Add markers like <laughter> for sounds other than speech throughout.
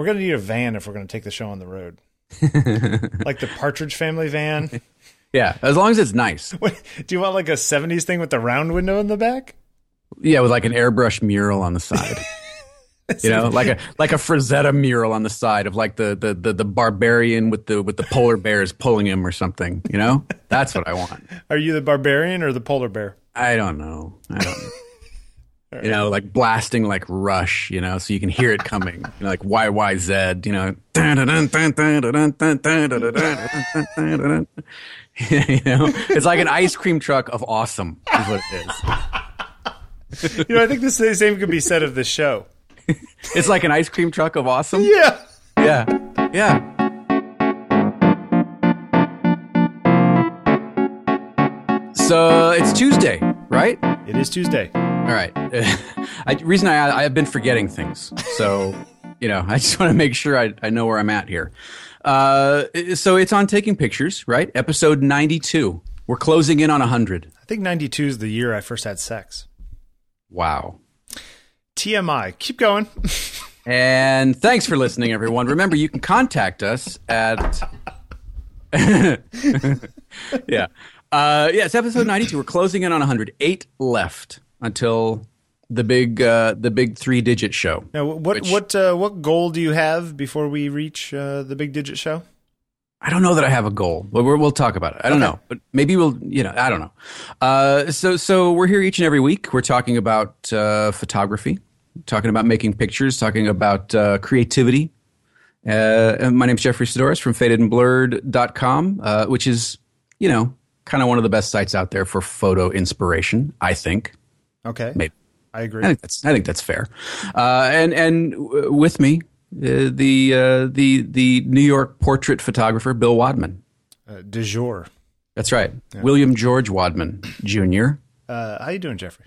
We're gonna need a van if we're gonna take the show on the road. <laughs> like the Partridge Family van. <laughs> Yeah, as long as it's nice. <laughs> What, do you want like a '70s thing with the round window in the back? Yeah, with like an airbrush mural on the side. you know, like a like a Frazetta mural on the side of like the, the the the barbarian with the with the polar bears pulling him or something. You know, that's what I want. Are you the barbarian or the polar bear? I don't know. I don't know. You know, like blasting like Rush, you know, so you can hear it coming. <laughs> You know, like YYZ, you know. you know, it's like an ice cream truck of awesome, is what it is. <laughs> You know, I think the same could be said of this show. <laughs> It's like an ice cream truck of awesome. Yeah. Yeah. Yeah. So it's Tuesday, right? It is Tuesday. All right. <laughs> I, reason I I've been forgetting things, so you know I just <laughs> want to make sure I, I know where I'm at here. Uh, so it's on taking pictures, right? Episode 92. We're closing in on 100. I think 92 is the year I first had sex. Wow. TMI. Keep going. <laughs> And thanks for listening, everyone. Remember, you can contact us at. yeah. Uh, yeah, it's episode 92. We're closing in on 108 left until the big uh, the big three digit show. Now, what Which- what uh, what goal do you have before we reach uh, the big digit show? I don't know that I have a goal, but we're, we'll talk about it. I don't Okay. know, but maybe we'll, you know, I don't know. Uh, so, so we're here each and every week. We're talking about uh, photography, talking about making pictures, talking about uh, creativity. Uh, my name's Jeffrey Saddoris from fadedandblurred.com, uh, which is, you know, kind of one of the best sites out there for photo inspiration, I think. Okay, Maybe. I agree. I think that's I think that's fair. Uh, and and w- with me, uh, the uh, the the New York portrait photographer Bill Wadman. Uh, de jour. That's right, William George Wadman Jr. Uh, how you doing, Jeffrey?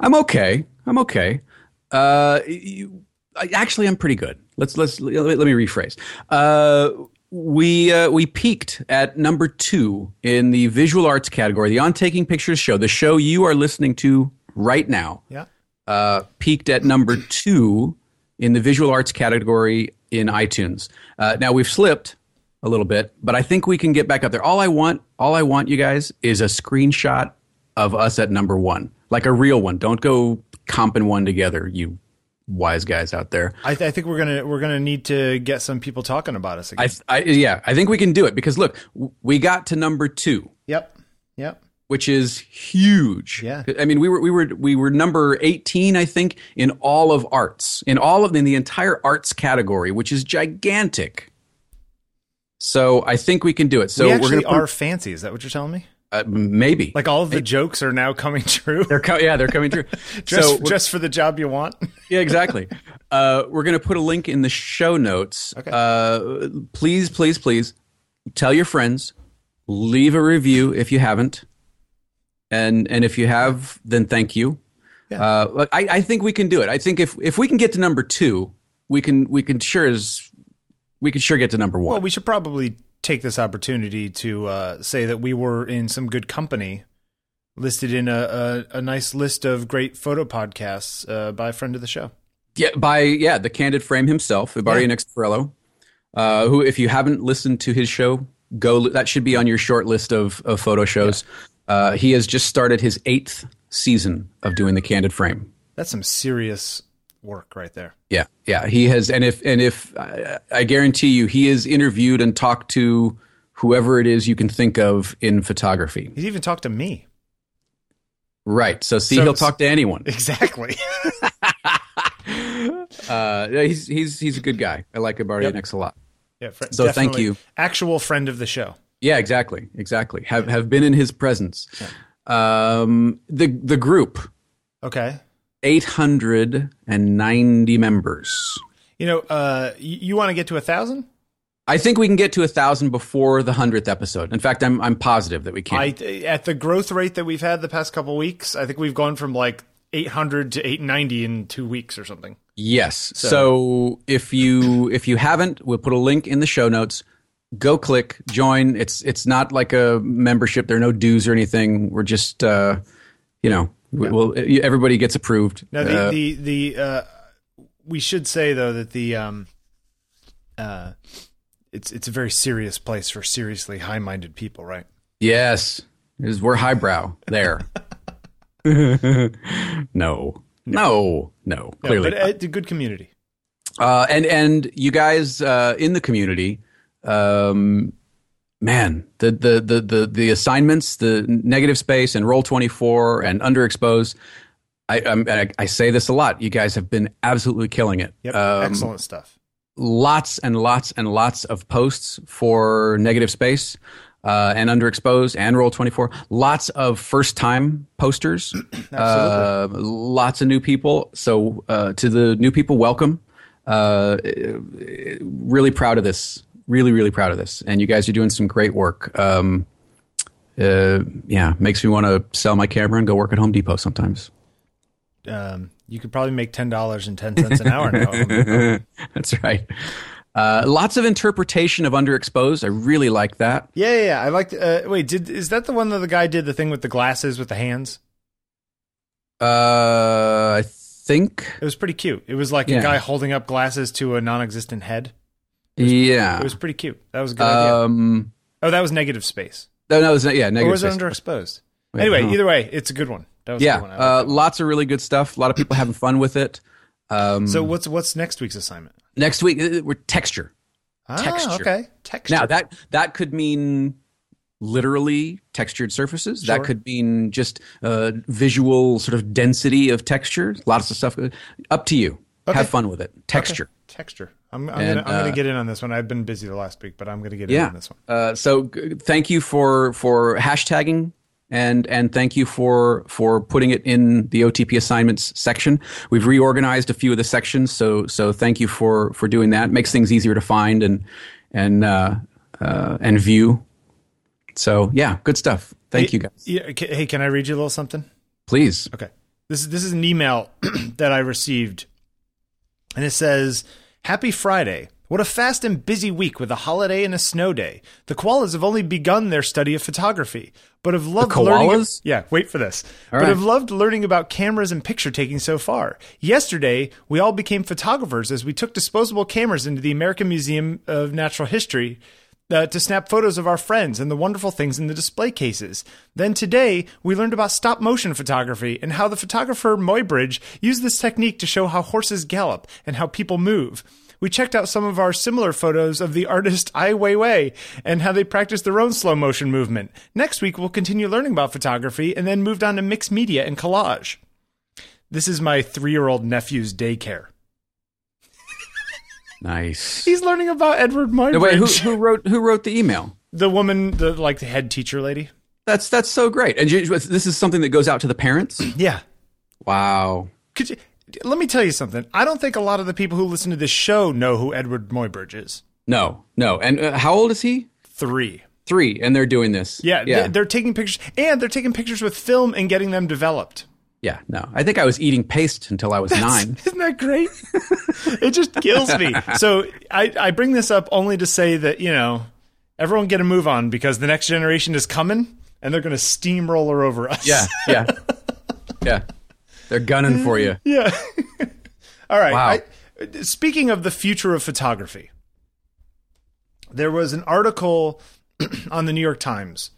I'm okay. I'm okay. Uh, you, I, actually, I'm pretty good. Let's let's let, let me rephrase. We uh, we peaked at number two in the visual arts category, the On Taking Pictures show, the show you are listening to right now. Yeah. uh, peaked at number two in the visual arts category in iTunes. Uh, now we've slipped a little bit, but I think we can get back up there. All I want, all I want, you guys, is a screenshot of us at number one, like a real one. Don't go comping one together, you wise guys out there. I, th- I think we're gonna we're gonna need to get some people talking about us again. I, I yeah, I think we can do it because look, we got to number two. yep. Yep. which is huge. Yeah. I mean, we were we were we were number 18 I think in all of arts. In all of in the entire arts category, which is gigantic. So, I think we can do it. So, we we're actually going to are fancy. Is that what you're telling me? Uh, maybe. Like all of the jokes are now coming <laughs> true. they're co- yeah, they're coming true. <laughs> just so, just for the job you want. <laughs> yeah, exactly. Uh, we're going to put a link in the show notes. Okay. Uh, please, please, please tell your friends. Leave a review if you haven't, and and if you have, then thank you. Yeah. Uh, I, I think we can do it. I think if if we can get to number two, we can we can sure as we can sure get to number one. Well, we should probably take this opportunity to uh, say that we were in some good company, listed in a, a, a nice list of great photo podcasts uh, by a friend of the show. Yeah, by yeah, the candid frame himself, Ibarri Yeah. Nextfarello, uh, who, if you haven't listened to his show, go. That should be on your short list of, of photo shows. Uh, he has just started his eighth season of doing the candid frame. That's some serious work right there. Yeah, yeah, he has, and if and if I, I guarantee you, he has interviewed and talked to whoever it is you can think of in photography. He's even talked to me. Right. So see, So- he'll talk to anyone. <laughs> <laughs> Exactly. Uh, he's he's he's a good guy. I like Ibarri Yep. A lot. yeah. Fr- So thank you. Actual friend of the show. Yeah, exactly, exactly. Have have been in his presence. Um, the the group Okay. Eight hundred and ninety members. You know, uh, you, want to get to a thousand? I think we can get to a thousand before the hundredth episode. In fact, I'm I'm positive that we can. I at the growth rate that we've had the past couple weeks, I think we've gone from like 800 to 890 in two weeks or something. yes. So. if you if you haven't, we'll put a link in the show notes. Go click join. It's it's not like a membership. There are no dues or anything. We're just uh, you know, we well everybody gets approved. Now the Uh, the the uh, we should say though that the um uh, it's it's a very serious place for seriously high minded people, right? Yes, is we're highbrow there. <laughs> <laughs> no, no, no, Yeah, clearly. but it's a good community. Uh, and and you guys uh, in the community, um, man, the, the the the the assignments, the negative space and roll twenty four and underexpose. I, I I say this a lot. You guys have been absolutely killing it. Yep, Um, excellent stuff. lots and lots and lots of posts for negative space uh, and underexposed and roll 24 lots of first time posters <clears throat> uh, lots of new people so uh, to the new people welcome uh, really proud of this really really proud of this and you guys are doing some great work um, uh, yeah makes me want to sell my camera and go work at home depot sometimes Um, you could probably make ten dollars and ten cents an hour now. <laughs> that's right uh, lots of interpretation of underexposed i really like that yeah, yeah, yeah. I liked. Uh, wait, did is that the one that the guy did the thing with the glasses with the hands? Uh, I think. It was pretty cute. It was like a guy holding up glasses to a non-existent head. Yeah. It was pretty cute. That was a good idea. um. Oh, that was negative space. No, no, it was, yeah, Or negative. was it underexposed? Wait, anyway, no. either way, it's a good one. That was a Yeah. good one. Uh, lots of really good stuff. A lot of people having fun with it. Um, so what's what's next week's assignment? next week uh, we're texture. Ah, Texture. Okay, texture. Now that that could mean literally textured surfaces. Sure. That could mean just uh, visual sort of density of texture. Lots of stuff. Up to you. Okay. Have fun with it. Texture. texture. I'm, I'm, And, gonna, I'm gonna uh, get in on this one. I've been busy the last week, but I'm gonna get in on this one. Uh, so g- thank you for for hashtagging and and thank you for for putting it in the OTP assignments section. We've reorganized a few of the sections, so so thank you for for doing that. Makes things easier to find and and uh, uh, and view. So yeah, good stuff. Thank Hey, you guys. Yeah, hey, can I read you a little something? Please. Okay. This is this is an email <clears throat> that I received, and it says, "Happy Friday." What a fast and busy week with a holiday and a snow day. The koalas have only begun their study of photography, but have loved learning. koalas? Yeah, wait for this. All but right. have loved learning about cameras and picture taking so far. Yesterday, we all became photographers as we took disposable cameras into the American Museum of Natural History uh, to snap photos of our friends and the wonderful things in the display cases. Then today, we learned about stop motion photography and how the photographer Muybridge used this technique to show how horses gallop and how people move. We checked out some of our similar photos of the artist <laughs> Ai Weiwei and how they practice their own slow motion movement. Next week, we'll continue learning about photography and then moved on to mixed media and collage. This is my three year old nephew's daycare. Nice. He's learning about Edward Muybridge. No, wait, who, who wrote who wrote the email? the woman, the like the head teacher lady. That's that's so great. And you, this is something that goes out to the parents. <clears throat> Yeah. Wow. Could you let me tell you something? I don't think a lot of the people who listen to this show know who Edward Muybridge is. No, no. And uh, how old is he? Three. Three, and they're doing this. Yeah, yeah, They're, they're taking pictures, and they're taking pictures with film and getting them developed. Yeah. No, I think I was eating paste until I was nine. <laughs> Isn't that great? <laughs> it just kills me. <laughs> So I, I bring this up only to say that you know everyone get a move on because the next generation is coming and they're going to steamroller over us. Yeah, yeah, yeah. They're gunning for you. yeah. All right. Wow. I, speaking of the future of photography, there was an article <clears throat> on the New York Times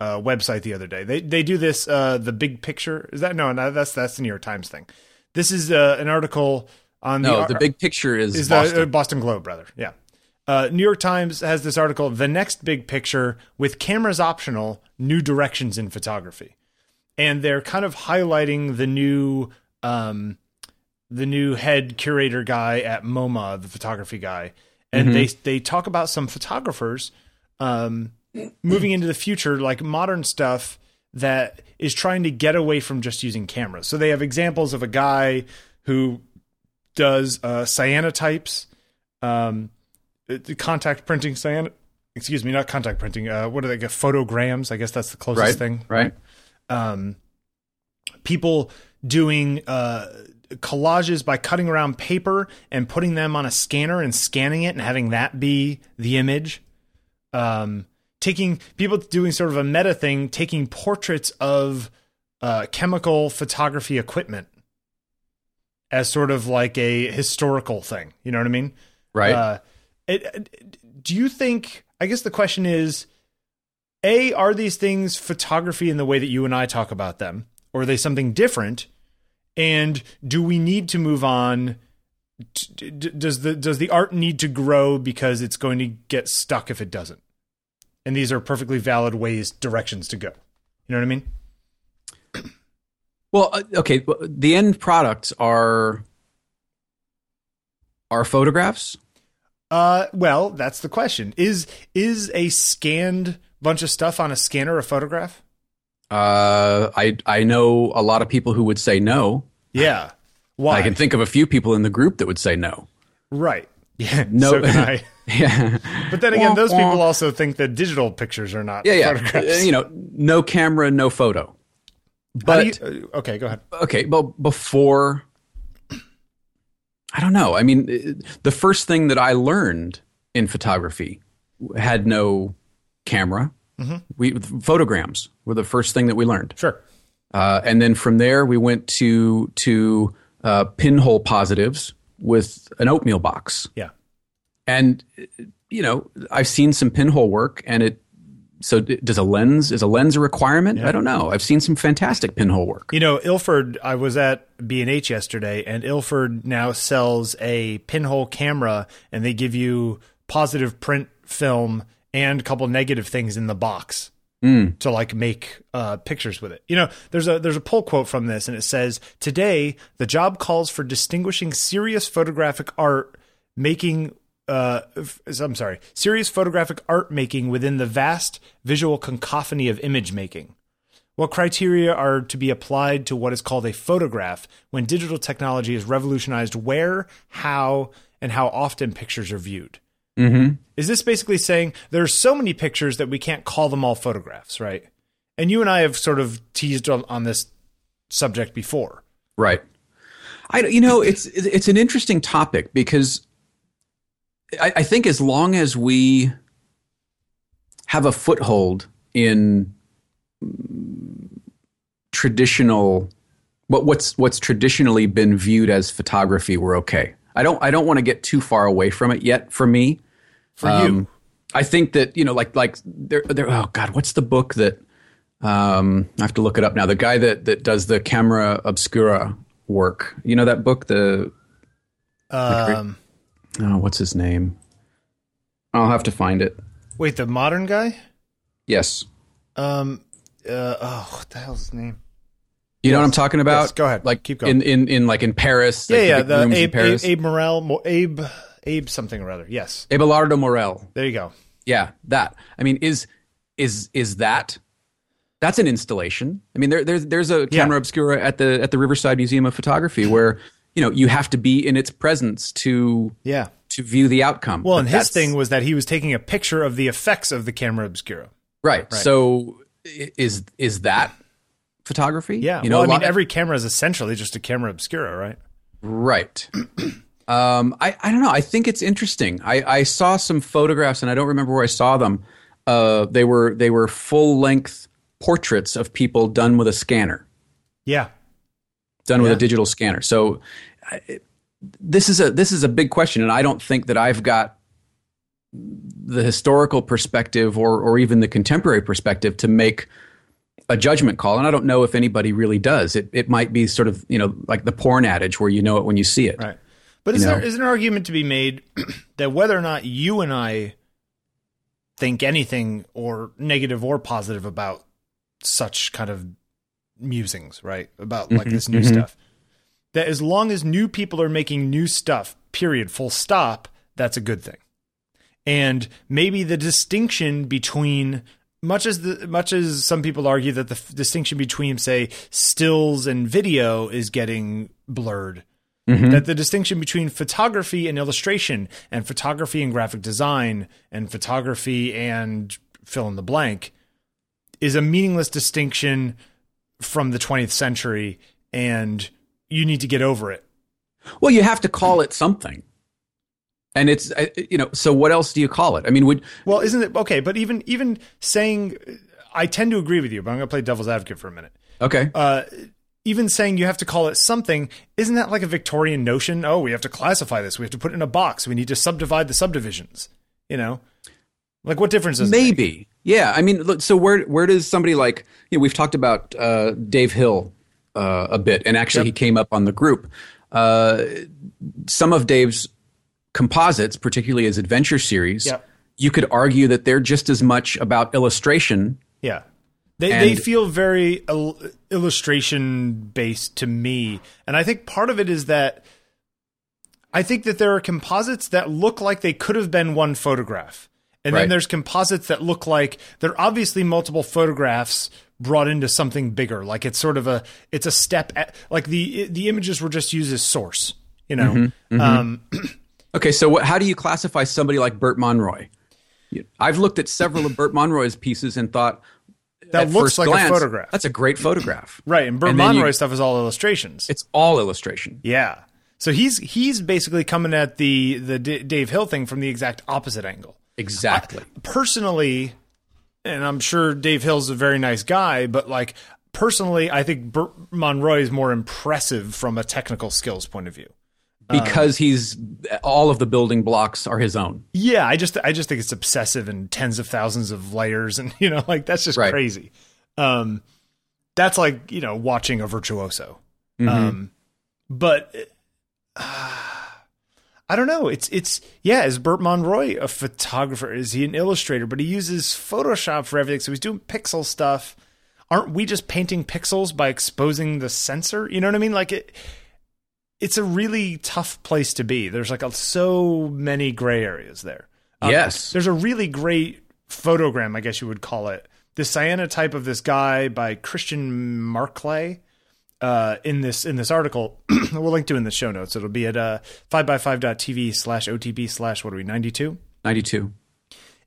uh, website the other day. They they do this uh, the big picture. Is that no? No, that's that's the New York Times thing. This is uh, an article on the No, the the big picture is, is Boston. the uh, Boston Globe, rather. Yeah. Uh, New York Times has this article, "The Next Big Picture with Cameras Optional: New Directions in Photography," and they're kind of highlighting the new, um, the new head curator guy at MoMA, the photography guy, and they they talk about some photographers, um, moving into the future, like modern stuff that is trying to get away from just using cameras. So they have examples of a guy who does uh, cyanotypes, um, uh, contact printing cyan. Excuse me, not contact printing. Uh, what are they? Get? Photograms. I guess that's the closest right, thing. right? Um, people doing uh, collages by cutting around paper and putting them on a scanner and scanning it and having that be the image. Um, taking people doing sort of a meta thing, taking portraits of uh, chemical photography equipment as sort of like a historical thing. You know what I mean? Right. Uh, it, do you think? I guess the question is: A, are these things photography in the way that you and I talk about them, or are they something different? And do we need to move on? Does the does the art need to grow because it's going to get stuck if it doesn't? And these are perfectly valid ways directions to go. You know what I mean? Well, uh, okay. The end products are are photographs. Uh, well, that's the question. Is is a scanned bunch of stuff on a scanner a photograph? Uh, I I know a lot of people who would say no. Yeah. Why? I can think of a few people in the group that would say no. right. Yeah. <laughs> No. So. <laughs> <laughs> yeah, But then again, those people also think that digital pictures are not yeah, yeah. photographs. Uh, You know, no camera, no photo. But you- uh, okay, go ahead. okay, well, before, I don't know. I mean, uh, the first thing that I learned in photography had no camera. We photograms were the first thing that we learned, Sure. uh, and then from there we went to to uh, pinhole positives with an oatmeal box. Yeah. And you know, I've seen some pinhole work, and it. So, does a lens is a lens a requirement? I don't know. I've seen some fantastic pinhole work. You know, Ilford, I was at B&H yesterday and Ilford now sells a pinhole camera and they give you positive print film and a couple negative things in the box. To like make uh, pictures with it, you know. There's a there's a pull quote from this, and it says, "Today, the job calls for distinguishing serious photographic art making uh, I'm sorry, serious photographic art making within the vast visual cacophony of image making. What criteria are to be applied to what is called a photograph when digital technology has revolutionized where, how, and how often pictures are viewed? Mm-hmm. Is this basically saying there are so many pictures that we can't call them all photographs, right? And you and I have sort of teased on, on this subject before. Right. I you know it's it's an interesting topic because I, I think as long as we have a foothold in traditional what what's what's traditionally been viewed as photography, we're okay. I don't I don't want to get too far away from it yet. For me, For Um, you, I think that you know, like like there, there. Oh God, what's the book that? Um, I have to look it up now. The guy that that does the camera obscura work. You know that book. The um, oh, what's his name? I'll have to find it. wait, the modern guy? Yes, Um, uh, oh, what the hell's his name? you know what I'm talking about. Yes, go ahead. Like Keep going. in in in like in Paris. Yeah, like yeah, the rooms Abe, Abe, Paris. Abe Morell, Mo- Abe, Abe something or other. Yes, Abelardo Morell. there you go. Yeah, that. I mean, is is is that? That's an installation. I mean, there, there's there's a camera obscura at the at the Riverside Museum of Photography where you know you have to be in its presence to Yeah. to view the outcome. Well, But and his thing was that he was taking a picture of the effects of the camera obscura. right. So is is that photography? Yeah. you know, well, I mean, every camera is essentially just a camera obscura, right? Right. <clears throat> um, I, I don't know. I think it's interesting. I, I saw some photographs and I don't remember where I saw them. Uh, they were they were full length portraits of people done with a scanner, Yeah. Done with a digital scanner. So I, this is a this is a big question, and I don't think that I've got the historical perspective or or even the contemporary perspective to make a judgment call. And I don't know if anybody really does. It it might be sort of you know like the porn adage where you know it when you see it. Right. But is You there know. is an argument to be made <clears throat> that whether or not you and I think anything or negative or positive about such kind of musings, right? About like mm-hmm, this new mm-hmm. stuff. That as long as new people are making new stuff, period, full stop, that's a good thing. And maybe the distinction between much as the much as some people argue that the f- distinction between say stills and video is getting blurred mm-hmm. that the distinction between photography and illustration and photography and graphic design and photography and fill in the blank is a meaningless distinction from the 20th century and you need to get over it. Well, you have to call it something. And it's uh, you know, so what else do you call it? I mean, would Well, isn't it okay, but even even saying I tend to agree with you, but I'm going to play devil's advocate for a minute. okay. Uh even saying you have to call it something, isn't that like a Victorian notion? Oh, we have to classify this. We have to put it in a box. We need to subdivide the subdivisions. You know, like what difference does it? Maybe. Yeah. I mean, so where where does somebody like you know we've talked about uh, Dave Hill uh, a bit, and actually he came up on the group. Uh, some of Dave's composites, particularly his adventure series, Yep. you could argue that they're just as much about illustration. Yeah. They, they feel very il- illustration based to me. And I think part of it is that I think that there are composites that look like they could have been one photograph. And then there's composites that look like they're obviously multiple photographs brought into something bigger. Like it's sort of a it's a step at, like the the images were just used as source, you know. Mm-hmm. Um <clears throat> Okay, so what, how do you classify somebody like Bert Monroy? I've looked at several of Bert Monroy's pieces and thought that at looks like glance, a photograph. That's a great photograph, right, and Bert and then you- Monroy stuff is all illustrations. It's all illustration. Yeah. So he's he's basically coming at the the D- Dave Hill thing from the exact opposite angle. Exactly. Personally, and I'm sure Dave Hill's a very nice guy, but like personally, I think Bert Monroy is more impressive from a technical skills point of view. because he's all of the building blocks are his own. Yeah, I just I just think it's obsessive and tens of thousands of layers, and <laughs> you know, like that's just Right. crazy. Um, that's like you know watching a virtuoso. Mm-hmm. Um, but uh, I don't know. It's it's yeah. Is Bert Monroy a photographer? Is he an illustrator? But he uses Photoshop for everything, so he's doing pixel stuff. Aren't we just painting pixels by exposing the sensor? You know what I mean? Like it. It's a really tough place to be. There's like a, so many gray areas there. Um, Yes. There's a really great photogram, I guess you would call it. The cyanotype of this guy by Christian Marclay uh, in this in this article. <clears throat> we'll link to in the show notes. It'll be at uh, 5by5.tv slash OTP slash what are we, 92? 92.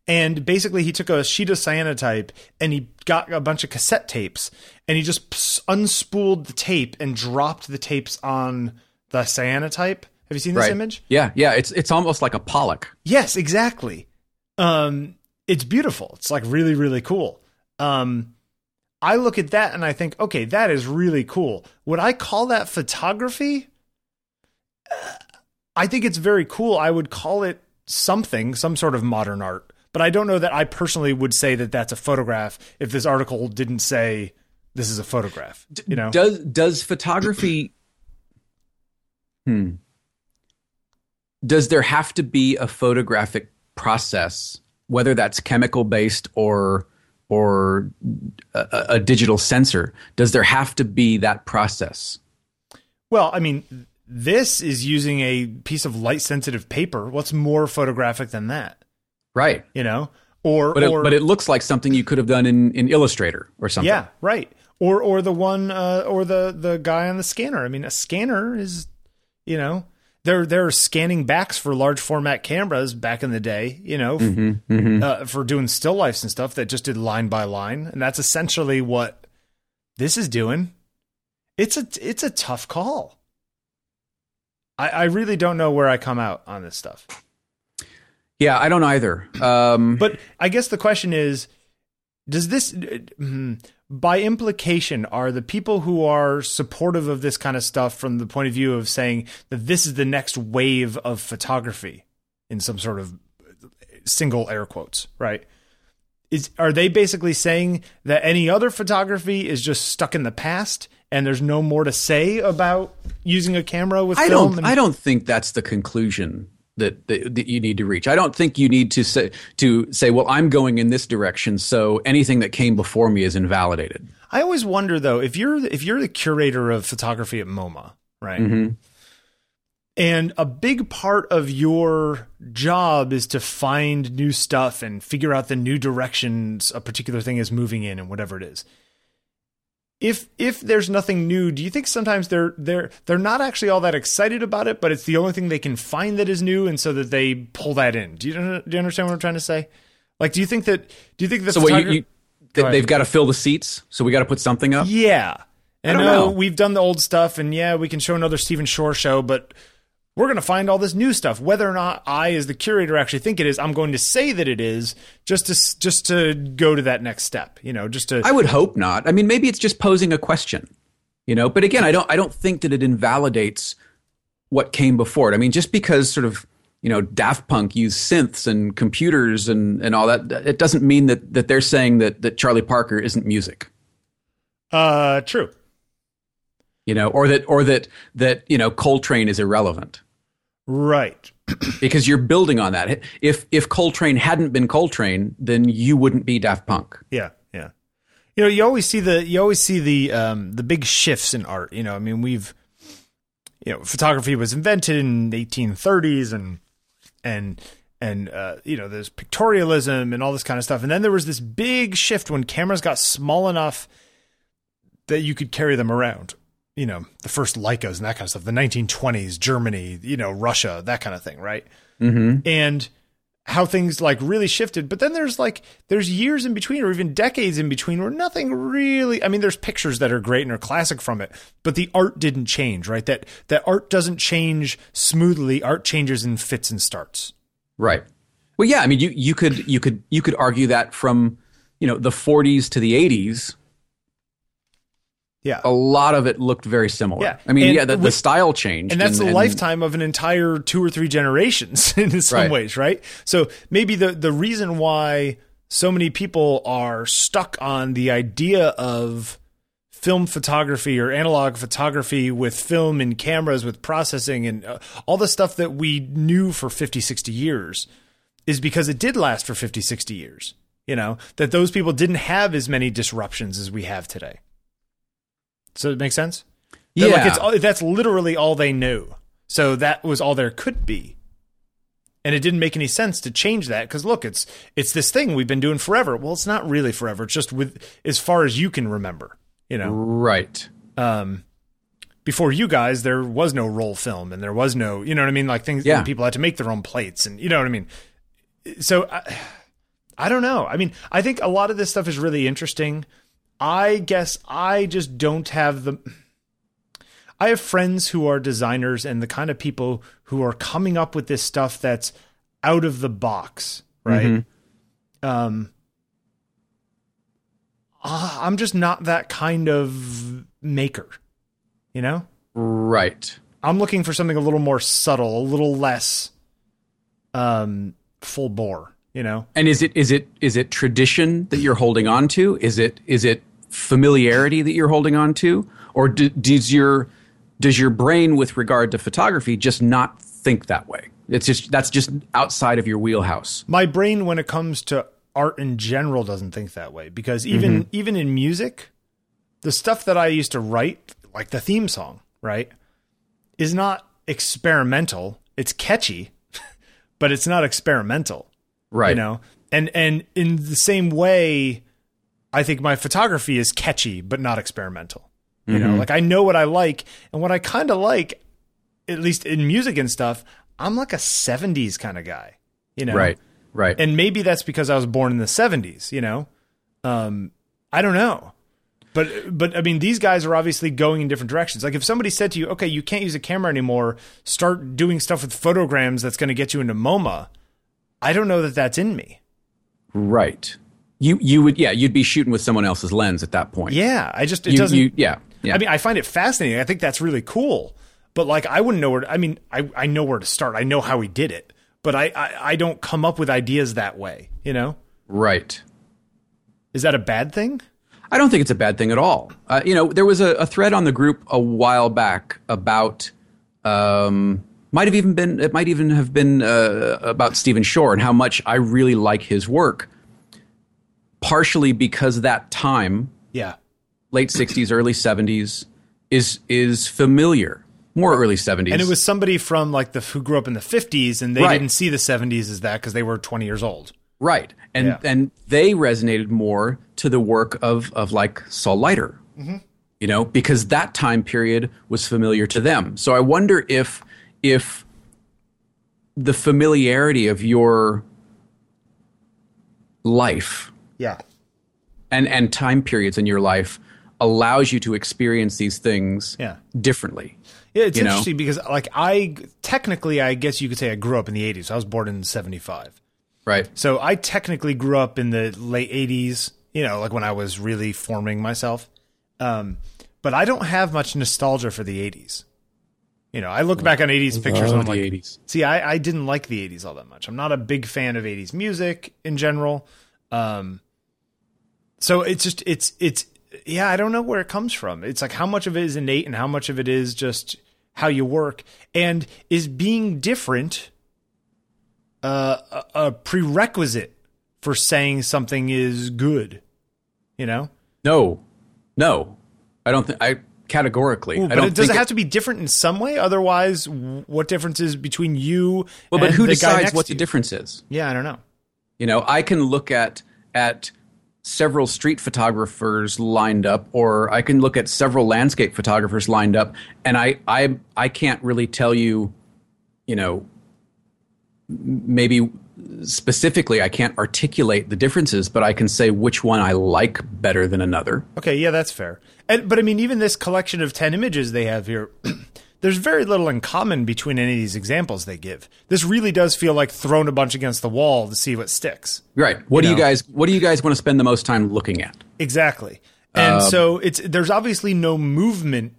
And basically, he took a sheet of cyanotype and he got a bunch of cassette tapes and he just unspooled the tape and dropped the tapes on the cyanotype. Have you seen this Right. image? Yeah, yeah. It's it's almost like a Pollock. Yes, exactly. Um, it's beautiful. It's like really, really cool. Um, I look at that and I think, okay, that is really cool. Would I call that photography? Uh, I think it's very cool. I would call it something, some sort of modern art. But I don't know that I personally would say that that's a photograph if this article didn't say this is a photograph. You know? Does does photography <clears throat> Hmm. Does there have to be a photographic process, whether that's chemical based or or a, a- digital sensor? Does there have to be that process? Well, I mean, this is using a piece of light sensitive paper. What's more photographic than that? Right. You know? Or But it, or but it looks like something you could have done in, in Illustrator or something. yeah, right. Or or the one uh, or the the guy on the scanner. I mean, a scanner is, you know, they're they're scanning backs for large format cameras back in the day. You know, f- Uh, for doing still lifes and stuff that just did line by line, and that's essentially what this is doing. It's a it's a tough call. I, I really don't know where I come out on this stuff. Yeah, I don't either. Um, But I guess the question is does this hmm, by implication are the people who are supportive of this kind of stuff from the point of view of saying that this is the next wave of photography in some sort of single air quotes, right? Is are they basically saying that any other photography is just stuck in the past and there's no more to say about using a camera with I film? don't. and- I don't think that's the conclusion that, that that you need to reach. I don't think you need to say to say, "Well, I'm going in this direction, so anything that came before me is invalidated." I always wonder though if you're if you're the curator of photography at MoMA, right? Mm-hmm. And a big part of your job is to find new stuff and figure out the new directions a particular thing is moving in and whatever it is. If if there's nothing new, do you think sometimes they're they're they're not actually all that excited about it, but it's the only thing they can find that is new, and so that they pull that in? Do you do you understand what I'm trying to say? Like, do you think that do you think the So, what, you, you, Go they've got to fill the seats, so we got to put something up. Yeah. And uh, know. we've done the old stuff, and yeah, we can show another Stephen Shore show, but we're going to find all this new stuff. Whether or not I, as the curator, actually think it is, I'm going to say that it is, just to just to go to that next step. You know, just to I would hope not. I mean, maybe it's just posing a question. You know, but again, I don't I don't think that it invalidates what came before it. I mean, just because sort of you know Daft Punk used synths and computers and and all that, it doesn't mean that that they're saying that that Charlie Parker isn't music. Uh, true. You know, or that or that that you know Coltrane is irrelevant. Right. <clears throat> because you're building on that. If if Coltrane hadn't been Coltrane, then you wouldn't be Daft Punk. Yeah, yeah. You know, you always see the you always see the um the big shifts in art. You know, I mean, we've you know, photography was invented in the 1830s and and and uh, you know, there's pictorialism and all this kind of stuff. And then there was this big shift when cameras got small enough that you could carry them around. You know, the first Leicas and that kind of stuff. The 1920s, Germany, you know, Russia, that kind of thing, right? Mm-hmm. And how things like really shifted. But then there's like there's years in between or even decades in between where nothing really I mean there's pictures that are great and are classic from it, but the art didn't change, right? That that art doesn't change smoothly. Art changes in fits and starts. Right. Well, yeah, I mean you you could you could you could argue that from, you know, the 40s to the 80s yeah. A lot of it looked very similar. Yeah. I mean, And yeah, the, the style changed. and that's and, the and- lifetime of an entire two or three generations <laughs> in some Right. ways, right? So maybe the the reason why so many people are stuck on the idea of film photography or analog photography with film and cameras with processing and uh, all the stuff that we knew for 50 60 years is because it did last for 50 60 years you know that those people didn't have as many disruptions as we have today so it makes sense Yeah. like it's that's literally all they knew. So that was all there could be. And it didn't make any sense to change that because look, it's it's this thing we've been doing forever. Well, it's not really forever. It's just with as far as you can remember. You know, right. um, before you guys, there was no roll film and there was no, you know what I mean, like things. Yeah. people had to make their own plates and you know what I mean. So I, I don't know. I mean, I think a lot of this stuff is really interesting. I guess I just don't have the. I have friends who are designers and the kind of people who are coming up with this stuff that's out of the box, right? Um, ah, I'm just not that kind of maker, you know? Right. I'm looking for something a little more subtle, a little less um full bore, you know? And is it is it is it tradition that you're holding on to? Is it is it familiarity that you're holding on to, or do, does your does your brain, with regard to photography, just not think that way? It's just that's just outside of your wheelhouse. My brain when it comes to art in general doesn't think that way because even mm-hmm. even in music, the stuff that I used to write, like the theme song, right, is not experimental. It's catchy, <laughs> but it's not experimental. Right. you know and and in the same way i think my photography is catchy but not experimental you know like i know what i like and what i kind of like at least in music and stuff i'm like a 70s kind of guy you know Right. Right. and maybe that's because i was born in the 70s you know um i don't know but but i mean these guys are obviously going in different directions like if somebody said to you okay you can't use a camera anymore start doing stuff with photograms that's going to get you into moma i don't know that that's in me right. You you would yeah you'd be shooting with someone else's lens at that point. Yeah, I just it You, doesn't. you yeah yeah. I mean, I find it fascinating. I think that's really cool. But like, I wouldn't know where. To, I mean, I I know where to start. I know how he did it, but I, I I don't come up with ideas that way. You know, right. is that a bad thing? I don't think it's a bad thing at all. Uh, you know, there was a, a thread on the group a while back about, um, might have even been, it might even have been uh, about Stephen Shore and how much I really like his work. Partially because that time, Yeah, late '60s, early '70s, is is familiar. More early '70s, and it was somebody from like the who grew up in the fifties, and they Right. didn't see the seventies as that because they were twenty years old. Right. And Yeah. and they resonated more to the work of of like Saul Leiter. Mm-hmm. You know, because that time period was familiar to them. So I wonder if if the familiarity of your life Yeah, and and time periods in your life allows you to experience these things Yeah. differently. yeah. It's You know? interesting because like I technically, I guess you could say I grew up in the eighties. I was born in seventy five. Right. So I technically grew up in the late '80s, you know, like when I was really forming myself. Um, but I don't have much nostalgia for the 80s. You know, I look back on 80s pictures and I'm the like, 80s. see, I, I didn't like the 80s all that much. I'm not a big fan of 80s music in general. Um, so it's just, it's, it's, yeah, I don't know where it comes from. It's like how much of it is innate and how much of it is just how you work. And is being different uh, a, a prerequisite for saying something is good? You know? No, no, I don't think I categorically. Ooh, I but don't it, does think it have to be different in some way? Otherwise, what difference is between you? Well, but who decides what the difference is? Yeah, I don't know. You know, I can look at at several street photographers lined up, or I can look at several landscape photographers lined up, and I I I can't really tell you, you know, maybe specifically I can't articulate the differences, but I can say which one I like better than another. Okay, yeah, that's fair. And, but I mean, even this collection of 10 images they have here, <clears throat> there's very little in common between any of these examples they give. This really does feel like thrown a bunch against the wall to see what sticks. Right. What You do you guys What do you guys want to spend the most time looking at? Exactly. And Um, so it's there's obviously no movement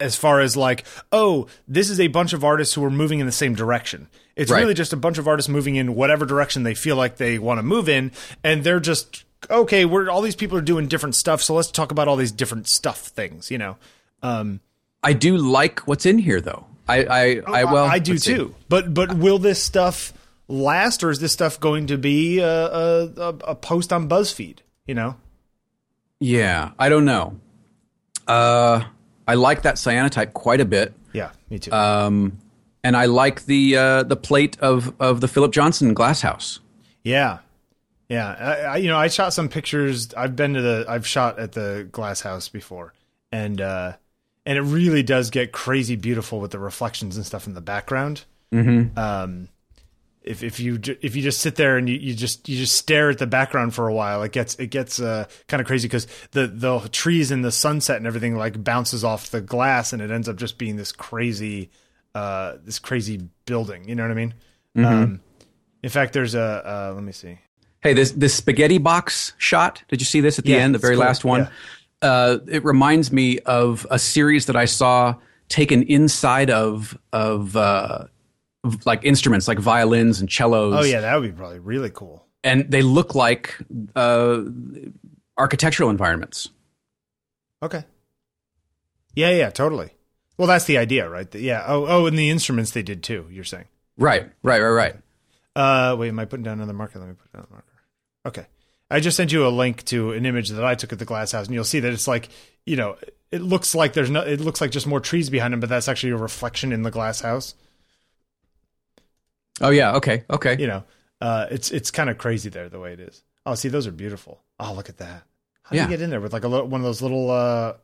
as far as like, oh, this is a bunch of artists who are moving in the same direction. It's Right. really just a bunch of artists moving in whatever direction they feel like they want to move in, and they're just okay. We're all these people are doing different stuff, so let's talk about all these different stuff things. You know, um, I do like what's in here, though. I I, I well, I do let's see. too. But but will this stuff last, or is this stuff going to be a, a, a, a post on BuzzFeed? You know, Yeah, I don't know. Uh, I like that cyanotype quite a bit, yeah, me too. um, and I like the uh, the plate of of the Philip Johnson glass house. Yeah, yeah. I, I, you know, I shot some pictures. I've been to the. I've shot at the glass house before, and uh, and it really does get crazy beautiful with the reflections and stuff in the background. Mm-hmm. Um, if if you if you just sit there and you, you just you just stare at the background for a while, it gets it gets uh, kind of crazy because the the trees and the sunset and everything like bounces off the glass, and it ends up just being this crazy uh, this crazy building. You know what I mean? Um, in fact, there's a uh, let me see. Hey, this this spaghetti box shot. Did you see this at the Yeah, end, the very cool. last one? Uh, it reminds me of a series that I saw taken inside of of uh, like instruments, like violins and cellos. Oh yeah, that would be probably really cool. and they look like uh, architectural environments. Okay. Yeah, yeah, totally. Well, that's the idea, right? Yeah. Oh, oh, and the instruments they did too. You're saying. Right, right, right, right. Uh, wait, am I putting down another marker? Let me put down a marker. Okay. I just sent you a link to an image that I took at the glass house, and you'll see that it's like, you know, it looks like there's no, it looks like just more trees behind them, but that's actually a reflection in the glass house. Oh yeah, okay, okay. You know, uh, it's it's kind of crazy there the way it is. Oh, see, those are beautiful. Oh, look at that. How do Yeah. you get in there with like a little, one of those little, uh,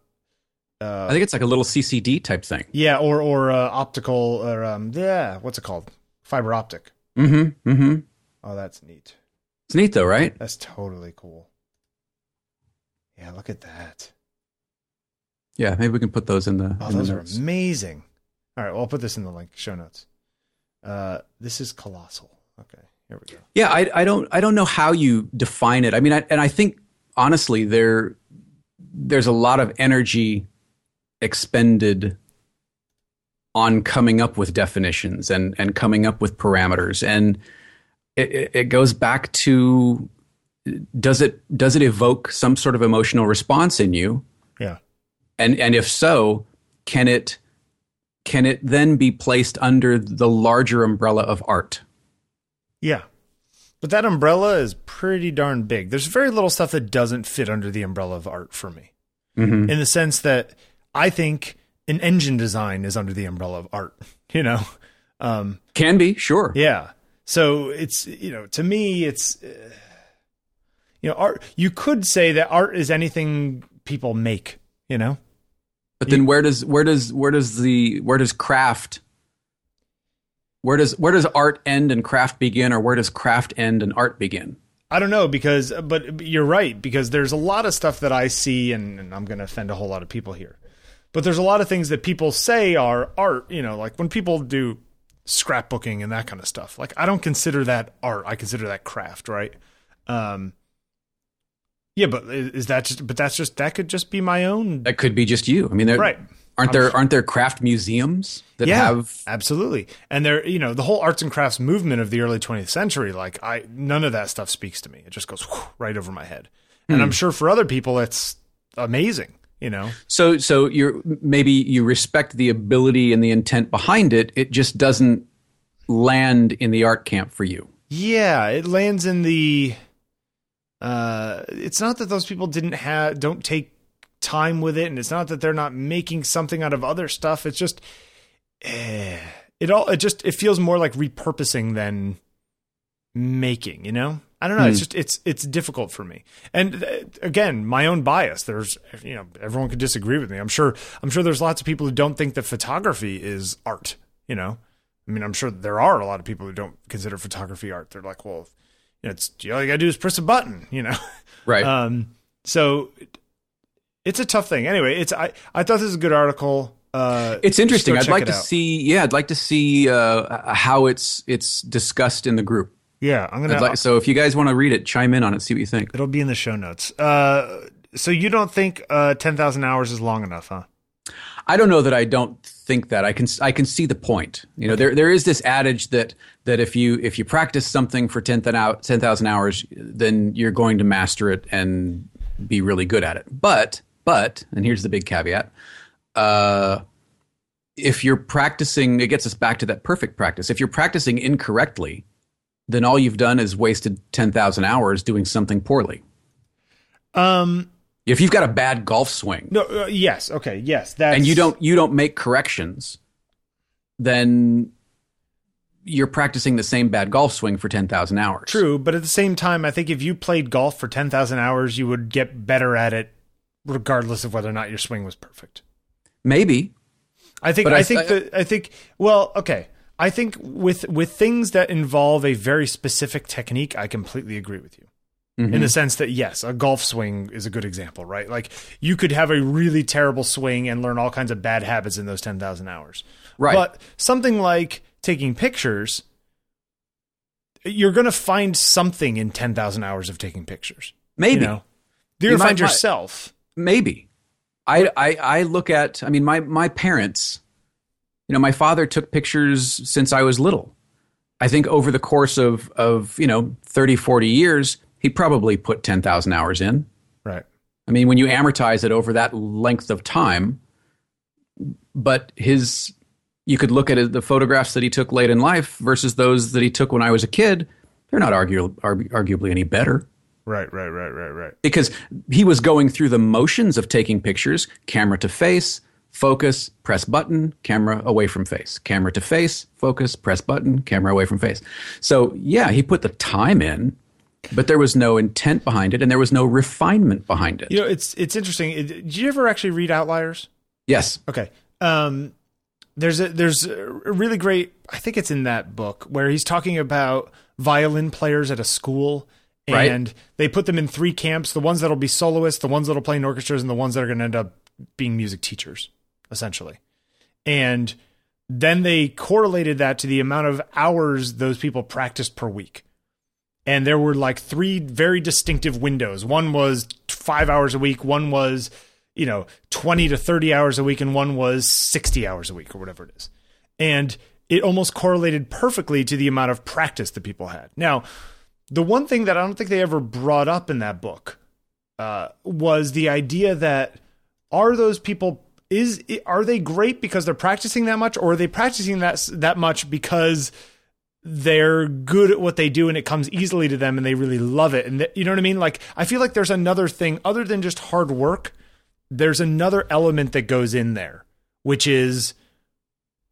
I think it's like a little CCD type thing. yeah, or or uh, optical, or um, yeah, what's it called? Fiber optic. Mm-hmm. Mm-hmm. Oh, that's neat. It's neat though, right? That's totally cool. Yeah, look at that. Yeah, maybe we can put those in the. Oh, in the those are amazing. All right, well, I'll put this in the link show notes. Uh, this is colossal. Okay, here we go. Yeah, I, I don't I don't know how you define it. I mean, I, and I think honestly, there there's a lot of energy expended on coming up with definitions and and coming up with parameters, and it, it- goes back to does it does it evoke some sort of emotional response in you, Yeah, and and if so, can it can it then be placed under the larger umbrella of art? yeah. But that umbrella is pretty darn big. There's very little stuff that doesn't fit under the umbrella of art for me. Mm-hmm. in the sense that I think an engine design is under the umbrella of art. <laughs> You know, um, Can be, sure. yeah. So it's you know to me it's uh, you know art. You could say that art is anything people make. You know, But then where does where does where does the where does craft where does where does art end and craft begin or where does craft end and art begin? I don't know because but you're right because there's a lot of stuff that I see and, and I'm going to offend a whole lot of people here. But there's a lot of things that people say are art, you know, like when people do scrapbooking and that kind of stuff. Like I don't consider that art. I consider that craft, right? Um Yeah, but is that just? But that's just that could just be my own. That could be just you. I mean, there- Right. Aren't there aren't there craft museums that yeah, have? absolutely. And there, you know, the whole arts and crafts movement of the early 20th century, like I, none of that stuff speaks to me. It just goes whew, right over my head. And Hmm. I'm sure for other people, it's amazing. You know, So so you're maybe you respect the ability and the intent behind it. It just doesn't land in the art camp for you. yeah, it lands in the. Uh, it's not that those people didn't have don't take time with it, and it's not that they're not making something out of other stuff. It's just, eh, it all it just it feels more like repurposing than making. You know, I don't know. It's just it's it's difficult for me. And uh, again, my own bias. There's you know everyone could disagree with me. I'm sure I'm sure there's lots of people who don't think that photography is art. You know, I mean, I'm sure there are a lot of people who don't consider photography art. They're like, well, you know, it's all you gotta do is press a button. You know. <laughs> Right. Um, so it's a tough thing. Anyway, it's I I thought this was a good article. Uh, it's interesting. I'd like check to out. see. Yeah, I'd like to see uh, how it's it's discussed in the group. Yeah, I'm gonna. Like, so if you guys want to read it, chime in on it. See what you think. it'll be in the show notes. Uh, so you don't think uh, ten thousand hours is long enough, huh? I don't know that I don't think that I can I can see the point. You know, there there is this adage that that if you if you practice something for 10,000 hours, then you're going to master it and be really good at it. But but and here's the big caveat. Uh if you're practicing, it gets us back to that perfect practice. If you're practicing incorrectly, then all you've done is wasted 10,000 hours doing something poorly. Um, If you've got a bad golf swing, no, uh, yes, okay, yes, that's and you don't you don't make corrections, then you're practicing the same bad golf swing for ten thousand hours. true. But at the same time, I think if you played golf for ten thousand hours, you would get better at it, regardless of whether or not your swing was perfect. Maybe. I think. But I, I- think I- that. I think. Well, okay. I think with with things that involve a very specific technique, I completely agree with you. Mm-hmm. In the sense that yes, a golf swing is a good example, right? Like you could have a really terrible swing and learn all kinds of bad habits in those ten thousand hours. Right. But something like taking pictures, you're going to find something in ten thousand hours of taking pictures. Maybe. You know, you're You going to find yourself. Maybe. I, I I look at I mean my my parents, you know, my father took pictures since I was little. I think over the course of of, you know, 30 40 years, he probably put 10,000 hours in. Right. I mean, when you amortize it over that length of time, but his, you could look at the photographs that he took late in life versus those that he took when I was a kid. They're not argu- argu- arguably any better Right. Right. Right. Right. Right. because he was going through the motions of taking pictures, camera to face, focus, press button, camera away from face, camera to face, focus, press button, camera away from face. So, yeah, he put the time in, but there was no intent behind it and there was no refinement behind it. You know, it's it's interesting. Did you ever actually read Outliers? yes. Okay. Um, there's a there's a really great. I think it's in that book where he's talking about violin players at a school, Right. and they put them in three camps: the ones that'll be soloists, the ones that'll play in orchestras, and the ones that are going to end up being music teachers, essentially. And then they correlated that to the amount of hours those people practiced per week. And there were like three very distinctive windows. One was five hours a week, one was, you know, 20 to 30 hours a week, and one was 60 hours a week or whatever it is. And it almost correlated perfectly to the amount of practice that people had. Now, the one thing that I don't think they ever brought up in that book uh, was the idea that are those people is are they great because they're practicing that much, or are they practicing that that much because they're good at what they do and it comes easily to them and they really love it and th- you know what I mean? Like I feel like there's another thing other than just hard work. There's another element that goes in there, which is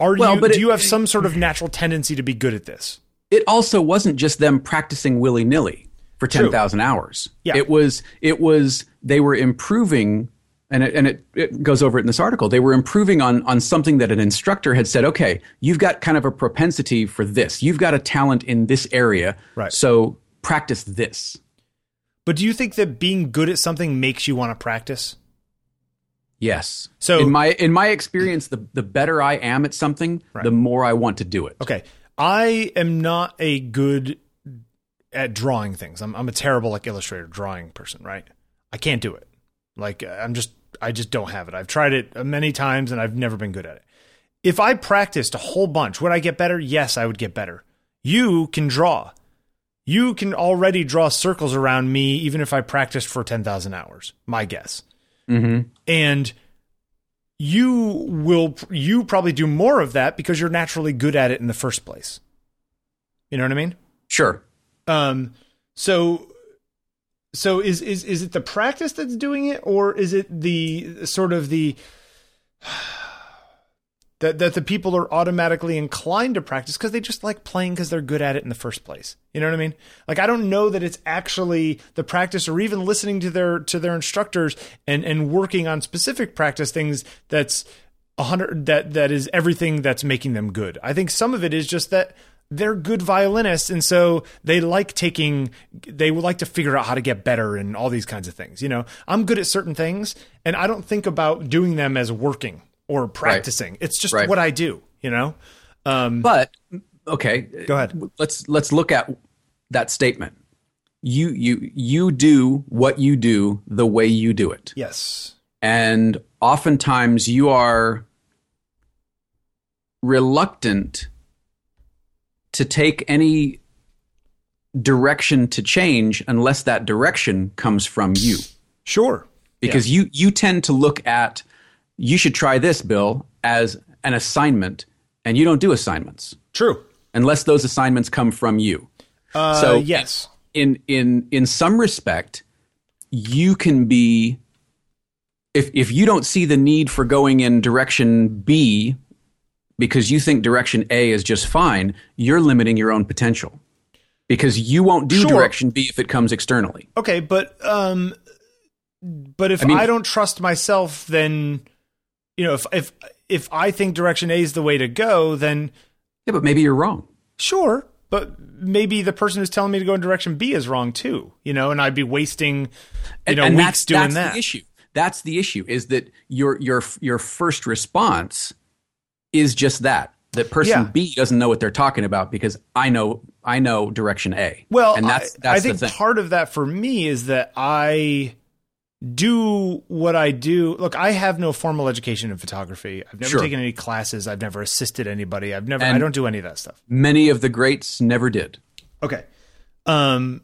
are Well, you but do it- you have some sort of <clears throat> natural tendency to be good at this? It also wasn't just them practicing willy nilly for True. 10,000 hours. Yeah. It was, it was, they were improving and it, and it, it goes over it in this article. They were improving on, on something that an instructor had said, okay, you've got kind of a propensity for this. You've got a talent in this area. Right. So practice this. But do you think that being good at something makes you want to practice? Yes. So- in my, in my experience, the, the better I am at something, Right. the more I want to do it. Okay. I am not a good at drawing things. I'm I'm a terrible like illustrator drawing person, right? I can't do it. Like I'm just I just don't have it. I've tried it many times and I've never been good at it. If I practiced a whole bunch, would I get better? Yes, I would get better. You can draw. You can already draw circles around me even if I practiced for 10,000 hours. My guess. Mm-hmm. And you will you probably do more of that because you're naturally good at it in the first place. You know what I mean? Sure. Um so so is is is it the practice that's doing it or is it the sort of the <sighs> that that the people are automatically inclined to practice because they just like playing because they're good at it in the first place. You know what I mean? Like I don't know that it's actually the practice or even listening to their to their instructors and and working on specific practice things that's a hundred that that is everything that's making them good. I think some of it is just that they're good violinists and so they like taking they would like to figure out how to get better and all these kinds of things you know i'm good at certain things and i don't think about doing them as working or practicing. Right. It's just right. what I do, you know. Um, but okay, go ahead. Let's let's look at that statement. You you you do what you do the way you do it. Yes. And oftentimes you are reluctant to take any direction to change unless that direction comes from you. Sure. Because yeah. you you tend to look at you should try this, Bill, as an assignment, and you don't do assignments. True. Unless those assignments come from you. Uh, so yes, in in in some respect, you can be if if you don't see the need for going in direction B because you think direction A is just fine, you're limiting your own potential because you won't do sure. direction B if it comes externally. Okay, but um, but if I, mean, I don't trust myself, then you know, if if if I think direction A is the way to go, then yeah, but maybe you're wrong. Sure, but maybe the person who's telling me to go in direction B is wrong too. You know, and I'd be wasting you and, know and weeks that's, doing that's that. The issue. That's the issue. Is that your your your first response is just that that person yeah. B doesn't know what they're talking about because I know I know direction A. Well, and that's, that's I, I think part of that for me is that I do what I do. Look, I have no formal education in photography. I've never sure. taken any classes. I've never assisted anybody. I've never. And I don't do any of that stuff. Many of the greats never did. Okay. Um.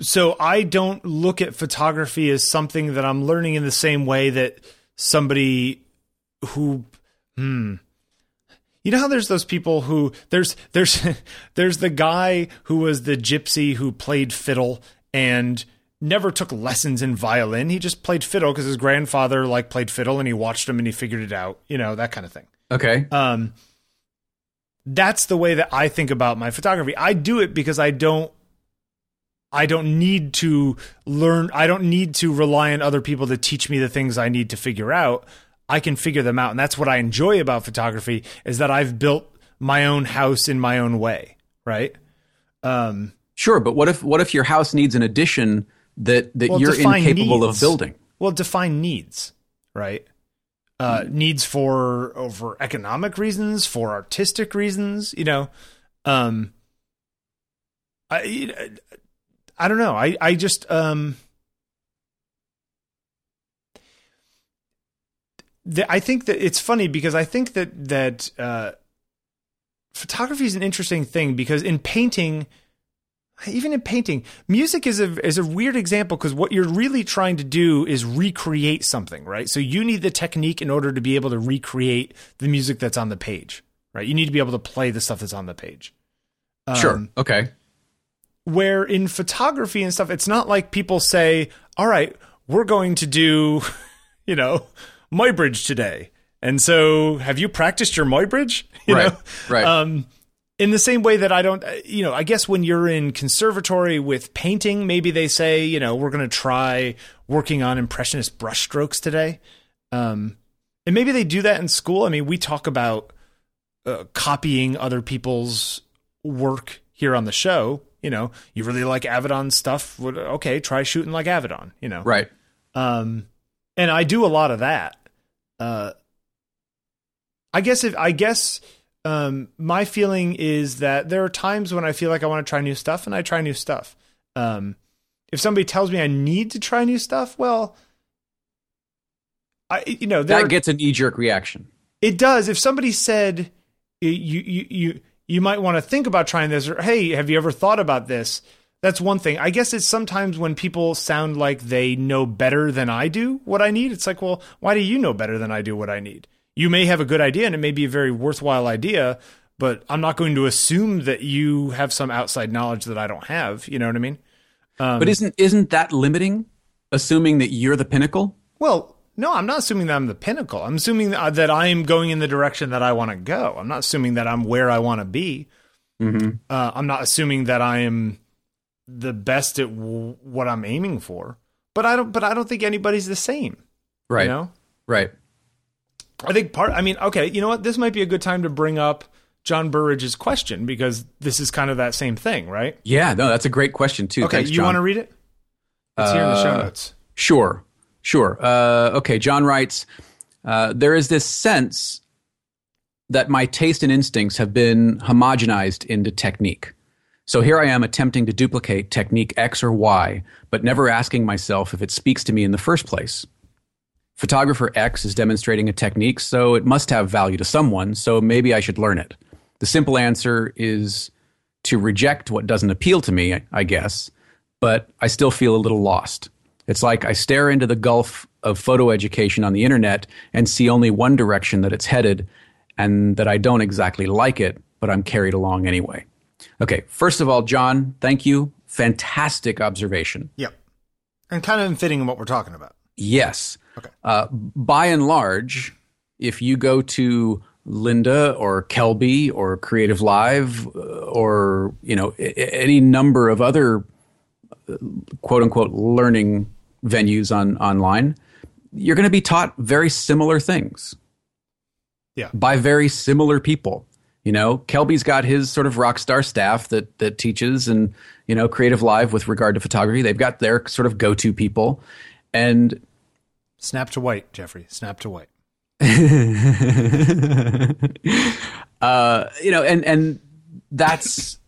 So I don't look at photography as something that I'm learning in the same way that somebody who, hmm. You know how there's those people who there's there's <laughs> there's the guy who was the gypsy who played fiddle and never took lessons in violin. He just played fiddle because his grandfather like played fiddle and he watched him and he figured it out, you know, that kind of thing. Okay. Um that's the way that I think about my photography. I do it because I don't I don't need to learn I don't need to rely on other people to teach me the things I need to figure out. I can figure them out and that's what I enjoy about photography is that I've built my own house in my own way, right? Um Sure, but what if what if your house needs an addition that that well, you're incapable needs. of building. Well, define needs, right? Uh, mm Needs for over economic reasons, for artistic reasons, you know. Um, I I don't know. I I just um. The, I think that it's funny because I think that that uh, photography is an interesting thing because in painting even in painting, music is a is a weird example because what you're really trying to do is recreate something, right? So you need the technique in order to be able to recreate the music that's on the page, right? You need to be able to play the stuff that's on the page. Um, sure. Okay. Where in photography and stuff, it's not like people say, "All right, we're going to do, <laughs> you know, Muybridge today." And so, have you practiced your Muybridge? <laughs> You right. Know? Right. Um, in the same way that I don't, uh, you know, I guess when you're in conservatory with painting, maybe they say, you know, we're going to try working on impressionist brushstrokes today. Um, and maybe they do that in school. I mean, we talk about uh, copying other people's work here on the show. You know, you really like Avedon stuff. Okay, try shooting like Avedon, you know. Right. Um, and I do a lot of that. Uh, I guess if, I guess, um, my feeling is that there are times when I feel like I want to try new stuff, and I try new stuff. Um, if somebody tells me I need to try new stuff, well, I you know That gets a knee jerk reaction. it does. If somebody said you you you you might want to think about trying this, or hey, have you ever thought about this? That's one thing. I guess it's sometimes when people sound like they know better than I do what I need. It's like, well, why do you know better than I do what I need? You may have a good idea and it may be a very worthwhile idea, but I'm not going to assume that you have some outside knowledge that I don't have. You know what I mean? Um, But isn't isn't that limiting? Assuming that you're the pinnacle? Well, no, I'm not assuming that I'm the pinnacle. I'm assuming that, that I am going in the direction that I want to go. I'm not assuming that I'm where I want to be. Mm-hmm. Uh, I'm not assuming that I am the best at w- what I'm aiming for. But I don't. But I don't think anybody's the same. Right. You know. Right. I think part. I mean, okay. You know what? This might be a good time to bring up John Burridge's question because this is kind of that same thing, right? Yeah, no, that's a great question too. Okay, Thanks, you want to read it? It's here in the show Uh, notes. Sure, sure. Uh, okay, John writes uh, There is this sense that my taste and instincts have been homogenized into technique. So here I am attempting to duplicate technique X or Y, but never asking myself if it speaks to me in the first place. Photographer X is demonstrating a technique, so it must have value to someone, so maybe I should learn it. The simple answer is to reject what doesn't appeal to me, I guess, but I still feel a little lost. It's like I stare into the gulf of photo education on the internet and see only one direction that it's headed, and that I don't exactly like it, but I'm carried along anyway. Okay, first of all, John, thank you. Fantastic observation. Yep. And kind of fitting in what we're talking about. Yes. Okay. Uh, by and large, if you go to Lynda or Kelby or Creative Live uh, or you know any number of other uh, quote unquote learning venues on online, you're going to be taught very similar things Yeah. by very similar people. You know, Kelby's got his sort of rock star staff that that teaches, and you know, Creative Live with regard to photography, they've got their sort of go to people, and Snap to white, Jeffrey. Snap to white. <laughs> uh, you know, and and that's,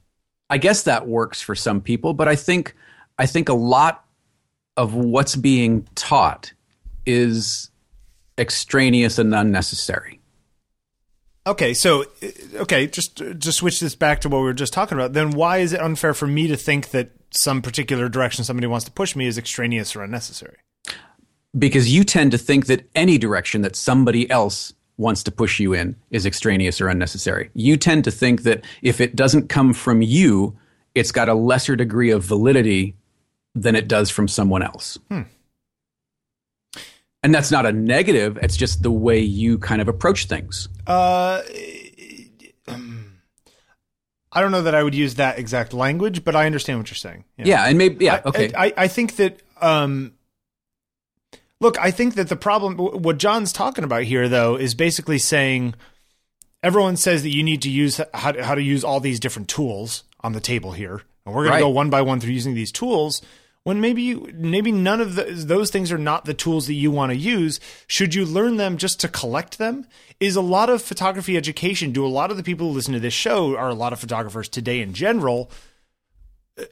I guess that works for some people, but I think I think a lot of what's being taught is extraneous and unnecessary. Okay, so uh, okay, just just switch this back to what we were just talking about. Then why is it unfair for me to think that some particular direction somebody wants to push me is extraneous or unnecessary? because you tend to think that any direction that somebody else wants to push you in is extraneous or unnecessary. You tend to think that if it doesn't come from you, it's got a lesser degree of validity than it does from someone else. And that's not a negative, it's just the way you kind of approach things. Uh, um, I don't know that I would use that exact language, but I understand what you're saying. Yeah, and maybe yeah, okay. I, I, I think that um, look, I think that the problem, what John's talking about here, though, is basically saying everyone says that you need to use how to, how to use all these different tools on the table here, and we're going Right. to go one by one through using these tools. When maybe you, maybe none of those things are not the tools that you want to use. Should you learn them just to collect them? Is a lot of photography education? Do a lot of the people who listen to this show are a lot of photographers today in general?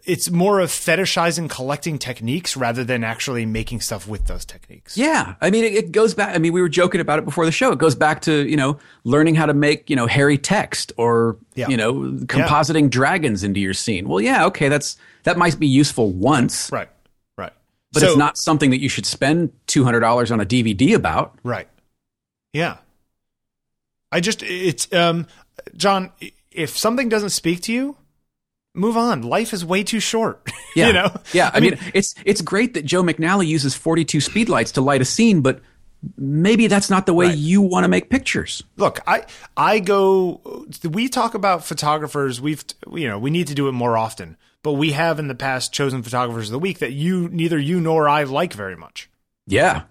It's more of fetishizing collecting techniques rather than actually making stuff with those techniques. Yeah, I mean, it, it goes back. I mean, we were joking about it before the show. It goes back to you know learning how to make you know hairy text or Yeah. you know compositing dragons into your scene. Well, yeah, okay, that's that might be useful once, Right. Right. but So- it's not something that you should spend two hundred dollars on a DVD about. Right. Yeah. I just it's um John, if something doesn't speak to you, move on. Life is way too short. <laughs> Yeah, you know? yeah. I, mean, it's it's great that Joe McNally uses forty two speedlights to light a scene, but maybe that's not the way Right. you want to make pictures. look, I I go we talk about photographers, we've you know, we need to do it more often. But we have in the past chosen photographers of the week that you neither you nor I like very much. Yeah,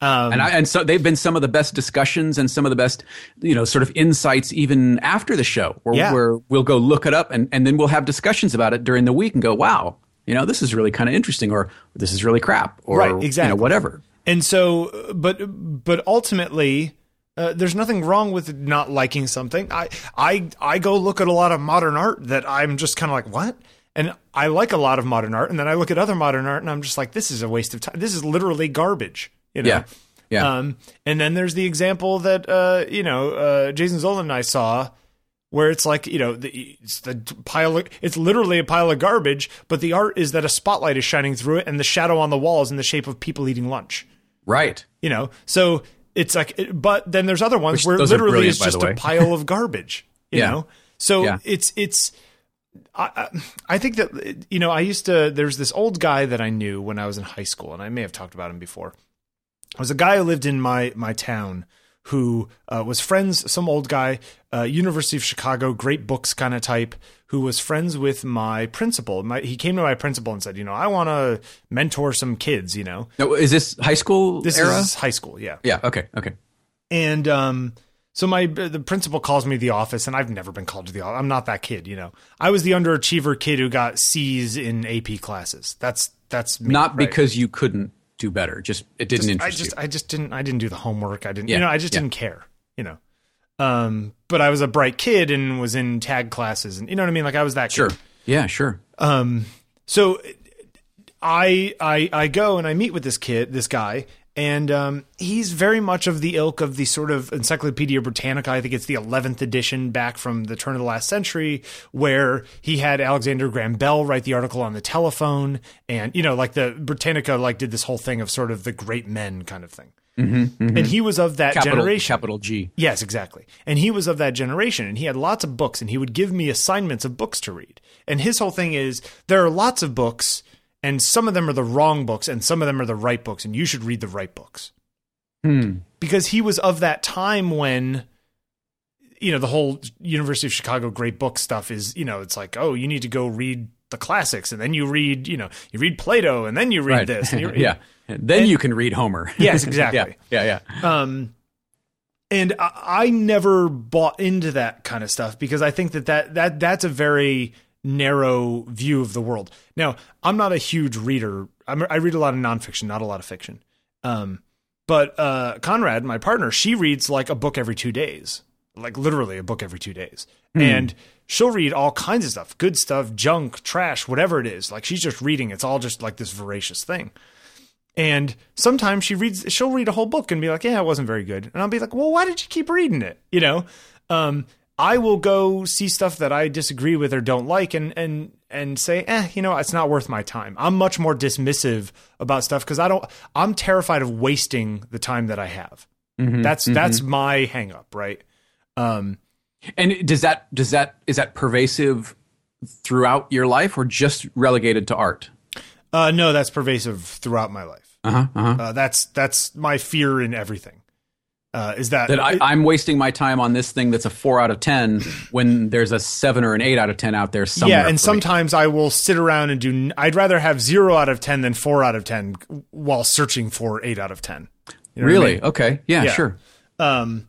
Um, and I, and so they've been some of the best discussions and some of the best you know sort of insights even after the show where, Yeah. where we'll go look it up and, and then we'll have discussions about it during the week and go wow you know this is really kind of interesting or this is really crap or Right, you exactly. know, whatever And so, but but ultimately, uh, there's nothing wrong with not liking something. I I I go look at a lot of modern art that I'm just kind of like what, And I like a lot of modern art, and then I look at other modern art, and I'm just like, this is a waste of time. This is literally garbage. You know? Yeah. Yeah. Um, and then there's the example that uh, you know uh, Jason Zolan and I saw, where it's like you know the, it's the pile. Of, it's literally a pile of garbage, but the art is that a spotlight is shining through it, and the shadow on the wall is in the shape of people eating lunch. right. You know, so it's like, but then there's other ones Which- where it literally by just a pile of <laughs> garbage. You Yeah. know, so Yeah. it's it's. I I think that you know I used to. There's this old guy that I knew when I was in high school, and I may have talked about him before. Was a guy who lived in my my town who uh, was friends. Some old guy, uh, University of Chicago, great books kind of type, who was friends with my principal. My, he came to my principal and said, you know, I want to mentor some kids. You know, Now, is this high school this era? is high school, yeah. yeah. Okay. Okay. And um, so my the principal calls me to the office, and I've never been called to the office. I'm not that kid, you know. I was the underachiever kid who got C's in AP classes. That's that's me, Not right? because you couldn't do better. Just it didn't Just- I just you. I just didn't I didn't do the homework. I didn't Yeah, you know I just yeah. didn't care, you know. Um, but I was a bright kid and was in tag classes, and you know what I mean. Like I was that Sure. kid. Yeah. Sure. Um, so I I I go and I meet with this kid, this guy, and um, he's very much of the ilk of the sort of Encyclopedia Britannica. I think it's the eleventh edition back from the turn of the last century, where he had Alexander Graham Bell write the article on the telephone, and you know, like the Britannica, like did this whole thing of sort of the great men kind of thing. Mm-hmm, And he was of that Capital generation. capital G. Yes, exactly. And he was of that generation and he had lots of books and he would give me assignments of books to read. And his whole thing is there are lots of books and some of them are the wrong books and some of them are the right books and you should read the right books. Hmm. Because he was of that time when you know the whole University of Chicago great book stuff is, you know, it's like, oh, you need to go read the classics and then you read, you know, you read Plato and then you read Right. this and you <laughs> yeah. Then you can read Homer. <laughs> Yes, exactly. <laughs> yeah. Yeah. Yeah. Um, and I, I never bought into that kind of stuff because I think that, that that that's a very narrow view of the world. Now, I'm not a huge reader. I'm, I read a lot of nonfiction, not a lot of fiction. Um, but uh, Conrad, my partner, she reads like a book every two days, like literally a book every two days, and she'll read all kinds of stuff, good stuff, junk, trash, whatever it is. Like she's just reading. It's all just like this voracious thing. And sometimes she reads, she'll read a whole book and be like, yeah, it wasn't very good. And I'll be like, well, why did you keep reading it? You know, um, I will go see stuff that I disagree with or don't like and, and, and say, eh, you know, it's not worth my time. I'm much more dismissive about stuff because I don't, I'm terrified of wasting the time that I have. That's, that's my hang up, right? Um, And does that does that is that pervasive throughout your life or just relegated to art? uh, no, that's pervasive throughout my life. Uh huh. Uh-huh. Uh, that's, that's my fear in everything. Uh, is that, That I, I'm wasting my time on this thing that's a four out of ten when there's a seven or an eight out of ten out there somewhere. yeah, and for me. sometimes I will sit around and do. I'd rather have zero out of ten than four out of ten while searching for eight out of ten. You know what I really mean? okay, yeah, Yeah. sure. Um,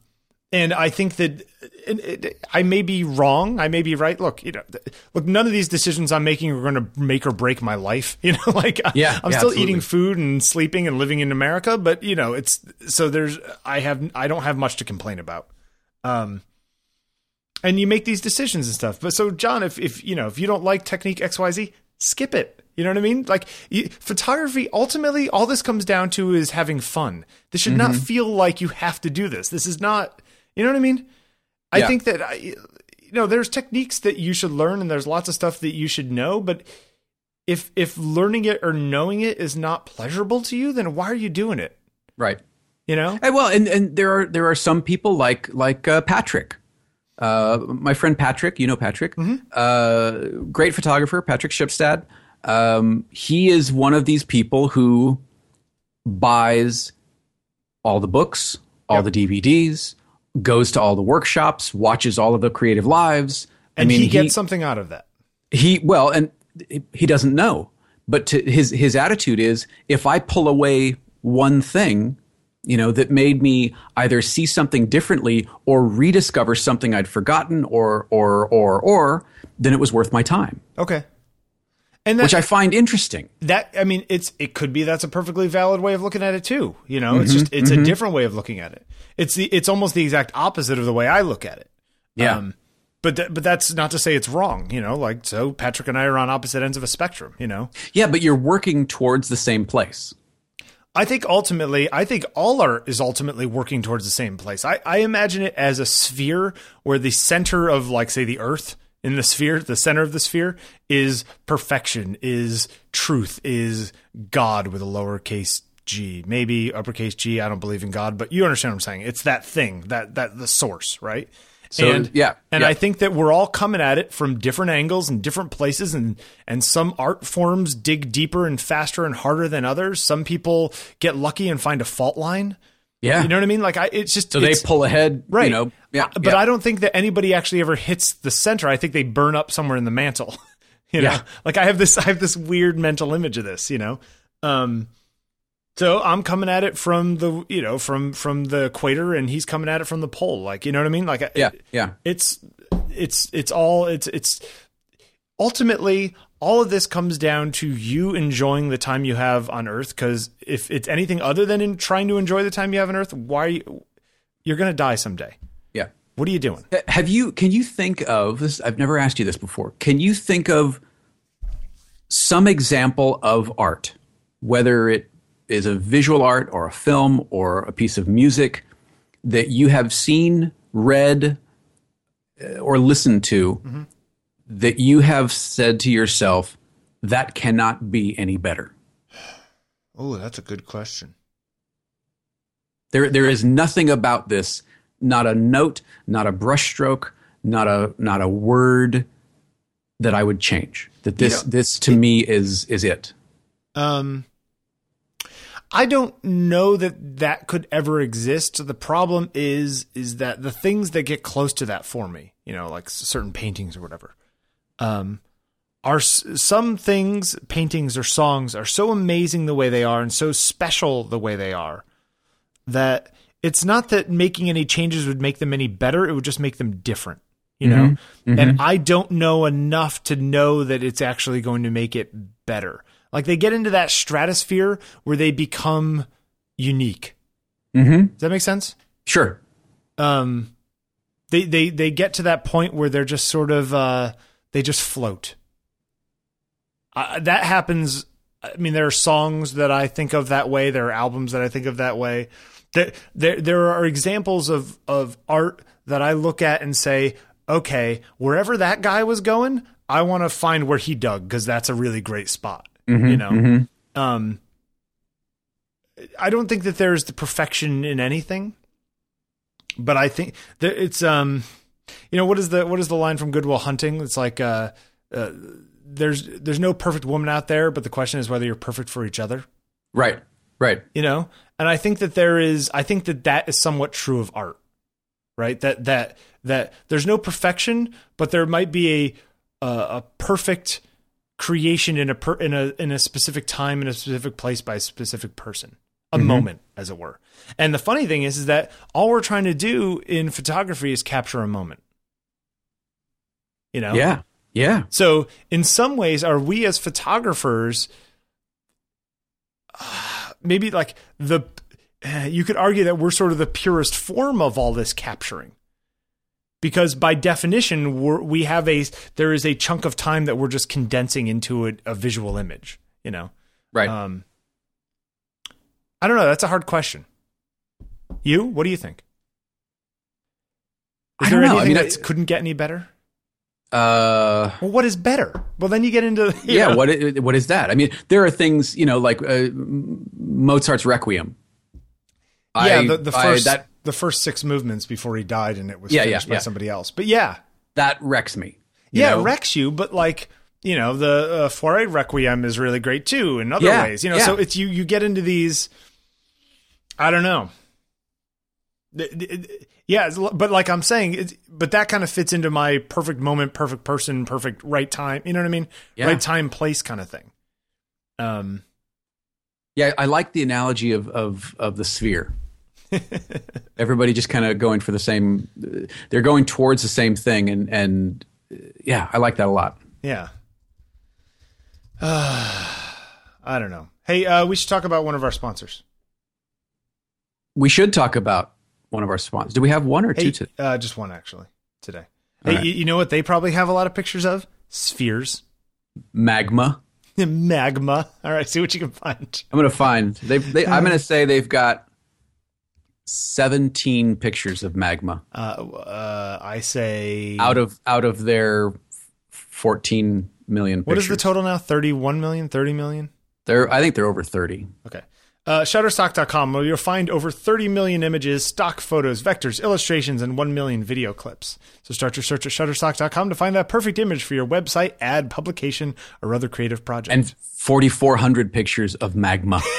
and I think that and it, I may be wrong. I may be right. Look, you know, look. None of these decisions I'm making are going to make or break my life. <laughs> You know, like Yeah, I'm yeah, still absolutely. eating food and sleeping and living in America, but you know, it's so there's I have I don't have much to complain about. Um, and you make these decisions and stuff. But so, John, if if you know if you don't like technique X Y Z, skip it. You know what I mean? Like you, photography, ultimately, all this comes down to is having fun. This should Mm-hmm. not feel like you have to do this. This is not. You know what I mean? I Yeah. think that I, you know there's techniques that you should learn, and there's lots of stuff that you should know. But if if learning it or knowing it is not pleasurable to you, then why are you doing it? Right. You know? And well, and, and there are there are some people like like uh, Patrick, uh, my friend Patrick. You know Patrick, uh, great photographer, Patrick Shipstad. Um, he is one of these people who buys all the books, all the DVDs, goes to all the workshops, watches all of the creative lives. And I mean, he gets something out of that. he well and he doesn't know but to his his attitude is if i pull away one thing you know that made me either see something differently or rediscover something i'd forgotten or or or or then it was worth my time Okay. And that, which i find interesting that I mean, it's it could be that's a perfectly valid way of looking at it too. You know, it's just it's a different way of looking at it. It's the it's almost the exact opposite of the way I look at it. Yeah. Um, but th- but that's not to say it's wrong, you know. Like so, Patrick and I are on opposite ends of a spectrum, you know. Yeah, but you're working towards the same place. I think ultimately, I think all art is ultimately working towards the same place. I, I imagine it as a sphere where the center of, like, say, the Earth in the sphere, the center of the sphere is perfection, is truth, is God with a lowercase g, maybe uppercase G. I don't believe in God, but you understand what I'm saying. It's that thing, that that the source, right? So, and yeah, and yeah. I think that we're all coming at it from different angles and different places, and and some art forms dig deeper and faster and harder than others. Some people get lucky and find a fault line. Yeah. You know what I mean? Like I, it's just so they pull ahead, right. You know, yeah, but yeah. I don't think that anybody actually ever hits the center. I think they burn up somewhere in the mantle. <laughs> you know, Yeah. like I have this, I have this weird mental image of this. You know, um, so I'm coming at it from the, you know, from from the equator, and he's coming at it from the pole. Like, you know what I mean? Like, yeah, yeah. it's it's it's all it's it's ultimately all of this comes down to you enjoying the time you have on earth because if it's anything other than in trying to enjoy the time you have on earth why you, you're going to die someday yeah. what are you doing Have you? Can you think of this? I've never asked you this before. Can you think of some example of art, whether it is a visual art or a film or a piece of music that you have seen, read, uh, or listened to, that you have said to yourself, "That cannot be any better." oh that's a good question There, there is nothing about this, not a note, not a brushstroke, not a not a word that I would change. That this know, this to me is is it. um I don't know that that could ever exist. The problem is is that the things that get close to that for me, you know, like certain paintings or whatever, um, are s- some things, paintings or songs, are so amazing the way they are and so special the way they are that it's not that making any changes would make them any better. It would just make them different, you know. And I don't know enough to know that it's actually going to make it better. Like they get into that stratosphere where they become unique. Mm-hmm. Does that make sense? Sure. um they they they get to that point where they're just sort of uh they just float. Uh, that happens i mean there are songs that i think of that way. There are albums that i think of that way. There there, there are examples of of art that i look at and say okay wherever that guy was going i want to find where he dug because that's a really great spot you know? um i don't think that there's the perfection in anything but I think that it's um, you know, what is the what is the line from Good Will Hunting? It's like uh, uh, there's there's no perfect woman out there, but the question is whether you're perfect for each other. Right. Right. You know, and I think that there is, I think that that is somewhat true of art, right? That that that there's no perfection, but there might be a a, a perfect creation in a per, in a in a specific time in a specific place by a specific person a moment as it were and the funny thing is is that all we're trying to do in photography is capture a moment you know Yeah. Yeah. so in some ways are we as photographers uh, <sighs> maybe like the uh, <sighs> you could argue that we're sort of the purest form of all this capturing because by definition we're, we have a there is a chunk of time that we're just condensing into a, a visual image you know Right. um i don't know that's a hard question you what do you think is I there don't know. I mean, that I- couldn't get any better uh, well what is better well then you get into <laughs> you yeah. know. What? What is that? I mean, there are things you know, like uh, Mozart's Requiem. yeah I- the, the first that the first six movements before he died and it was Yeah, yeah, finished by yeah. somebody else but yeah that wrecks me. yeah know? it wrecks you but like you know the uh, Fauré Requiem is really great too in other Yeah, ways you know yeah. so it's you you get into these I don't know yeah but like I'm saying but that kind of fits into my perfect moment perfect person perfect right time you know what I mean Yeah. right time place kind of thing um Yeah, I like the analogy of of of the sphere. <laughs> Everybody just kind of going for the same. They're going towards the same thing, and and uh, yeah, I like that a lot. Yeah. <sighs> I don't know. Hey, uh, we should talk about one of our sponsors. We should talk about one of our sponsors. Do we have one or two? Hey, To, uh, just one actually today. Hey, right. you, you know what they probably have a lot of pictures of? Spheres. Magma. <laughs> Magma. All right, see what you can find. I'm gonna find. They've. They, I'm gonna <laughs> say they've got 17 pictures of magma Uh, uh, I say. out of out of their 14 million. what is the total now? 31 million? 30 million? They're. I think they're over 30. Okay. Uh, Shutterstock.com, where you'll find over 30 million images, stock photos, vectors, illustrations, and 1 million video clips. So start your search at Shutterstock.com to find that perfect image for your website, ad, publication, or other creative project. and 4,400 pictures of magma. <laughs>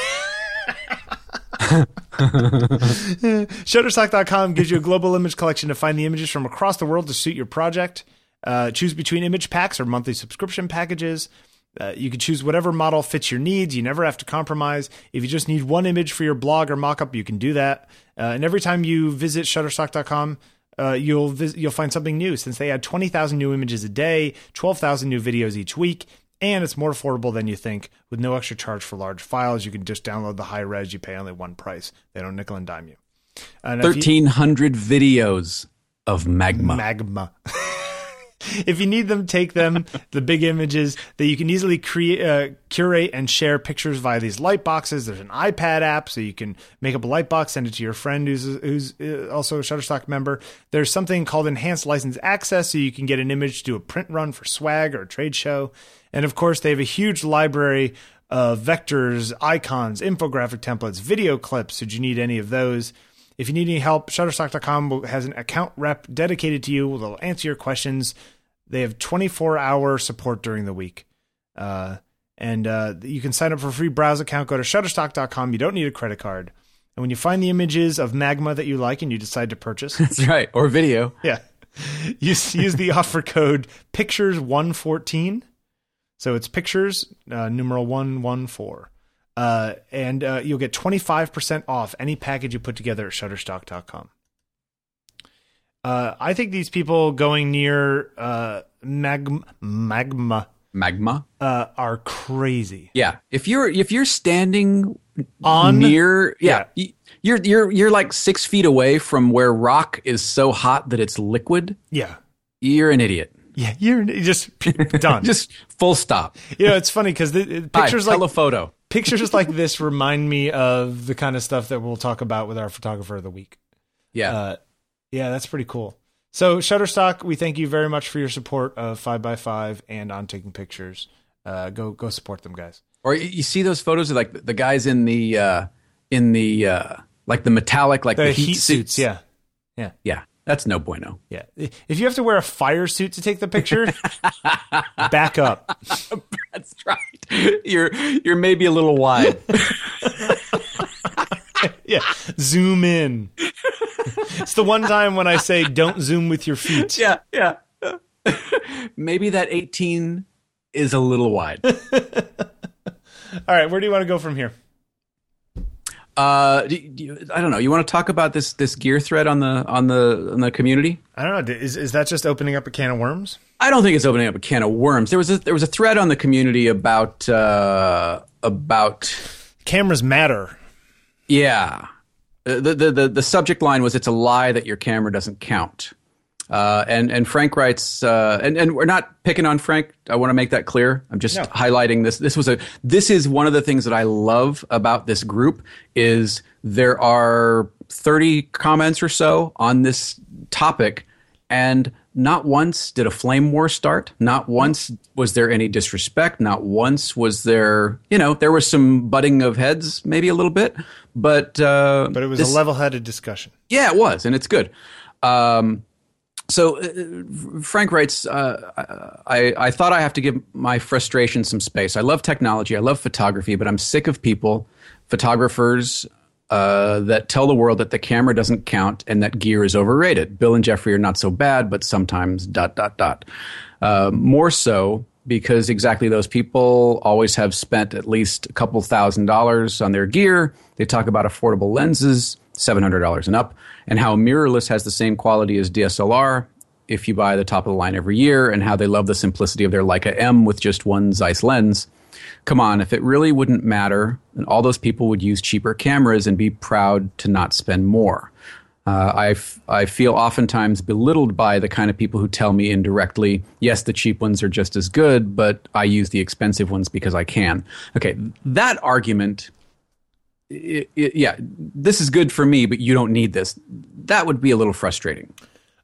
Shutterstock.com gives you a global image collection to find the images from across the world to suit your project. Uh, choose between image packs or monthly subscription packages. Uh, you can choose whatever model fits your needs. You never have to compromise. If you just need one image for your blog or mockup, you can do that. Uh, and every time you visit Shutterstock.com, uh, you'll vis- you'll find something new since they add 20,000 new images a day, 12,000 new videos each week, and it's more affordable than you think with no extra charge for large files. You can just download the high res. You pay only one price. They don't nickel and dime you. And if you- 1,300 videos of magma. magma. <laughs> if you need them, take them. <laughs> the big images that you can easily create, uh, curate, and share pictures via these light boxes. There's an iPad app, so you can make up a light box, send it to your friend who's who's uh, also a Shutterstock member. There's something called enhanced license access, so you can get an image to do a print run for swag or a trade show. And of course, they have a huge library of vectors, icons, infographic templates, video clips. Should you need any of those? If you need any help, Shutterstock.com has an account rep dedicated to you. They'll answer your questions. They have 24 hour support during the week. Uh, and uh, you can sign up for a free browse account. Go to Shutterstock.com. You don't need a credit card. And when you find the images of magma that you like and you decide to purchase, <laughs> That's right. Or video. yeah, use, use the offer code Pictures114. So it's Pictures, uh, numeral 114. Uh, and uh, you'll get 25% off any package you put together at Shutterstock.com. Uh, I think these people going near uh, mag- magma Magma. uh, are crazy. Yeah. If you're if you're standing On- near yeah, y- you're you're you're like six feet away from where rock is so hot that it's liquid. Yeah. You're an idiot. Yeah, you're just <laughs> done. Just full stop. you know, it's funny because the Hi, pictures like telephoto. Pictures like this remind me of the kind of stuff that we'll talk about with our photographer of the week. Yeah. Uh, yeah, that's pretty cool. So Shutterstock, we thank you very much for your support of Five by Five and on taking pictures. Uh, go go support them, guys. Or you- see those photos of like the guys in the uh in the uh like the metallic like The, the, heat, suits, Yeah. yeah, Yeah. That's no bueno. yeah. If you have to wear a fire suit to take the picture, back up. <laughs> That's right. You're you're maybe a little wide. <laughs> Yeah, zoom in. it's the one time when I say don't zoom with your feet. yeah, yeah. maybe that 18 is a little wide. <laughs> All right, where do you want to go from here? Uh, do, I don't know. You want to talk about this this gear thread on the on the on the community? I don't know. Is is that just opening up a can of worms? I don't think it's opening up a can of worms. There was a there was a thread on the community about uh, about Cameras matter. yeah. Uh, The, the the the subject line was it's a lie that your camera doesn't count. Uh, and and Frank writes, uh, and and we're not picking on Frank. I want to make that clear. I'm just No. highlighting this. This was a this is one of the things that I love about this group is there are 30 comments or so on this topic, and not once did a flame war start. Not once was there any disrespect. Not once was there, you know, there was some butting of heads, maybe a little bit, but uh, But it was this- a level-headed discussion. yeah, it was, and it's good. Um, so uh, Frank writes, uh, I, I thought I have to give my frustration some space. I love technology, I love photography, but I'm sick of people, photographers, uh, that tell the world that the camera doesn't count and that gear is overrated. Bill and Jeffrey are not so bad, but sometimes dot dot dot. Uh, more so because exactly those people always have spent at least a couple thousand dollars on their gear. They talk about affordable lenses, $700 and up, and how mirrorless has the same quality as DSLR if you buy the top of the line every year, and how they love the simplicity of their Leica M with just one Zeiss lens. Come on, if it really wouldn't matter, then all those people would use cheaper cameras and be proud to not spend more. Uh, I, f- I feel oftentimes belittled by the kind of people who tell me indirectly, yes, the cheap ones are just as good, but I use the expensive ones because I can. Okay, that argument, i i yeah, this is good for me, but you don't need this. That would be a little frustrating.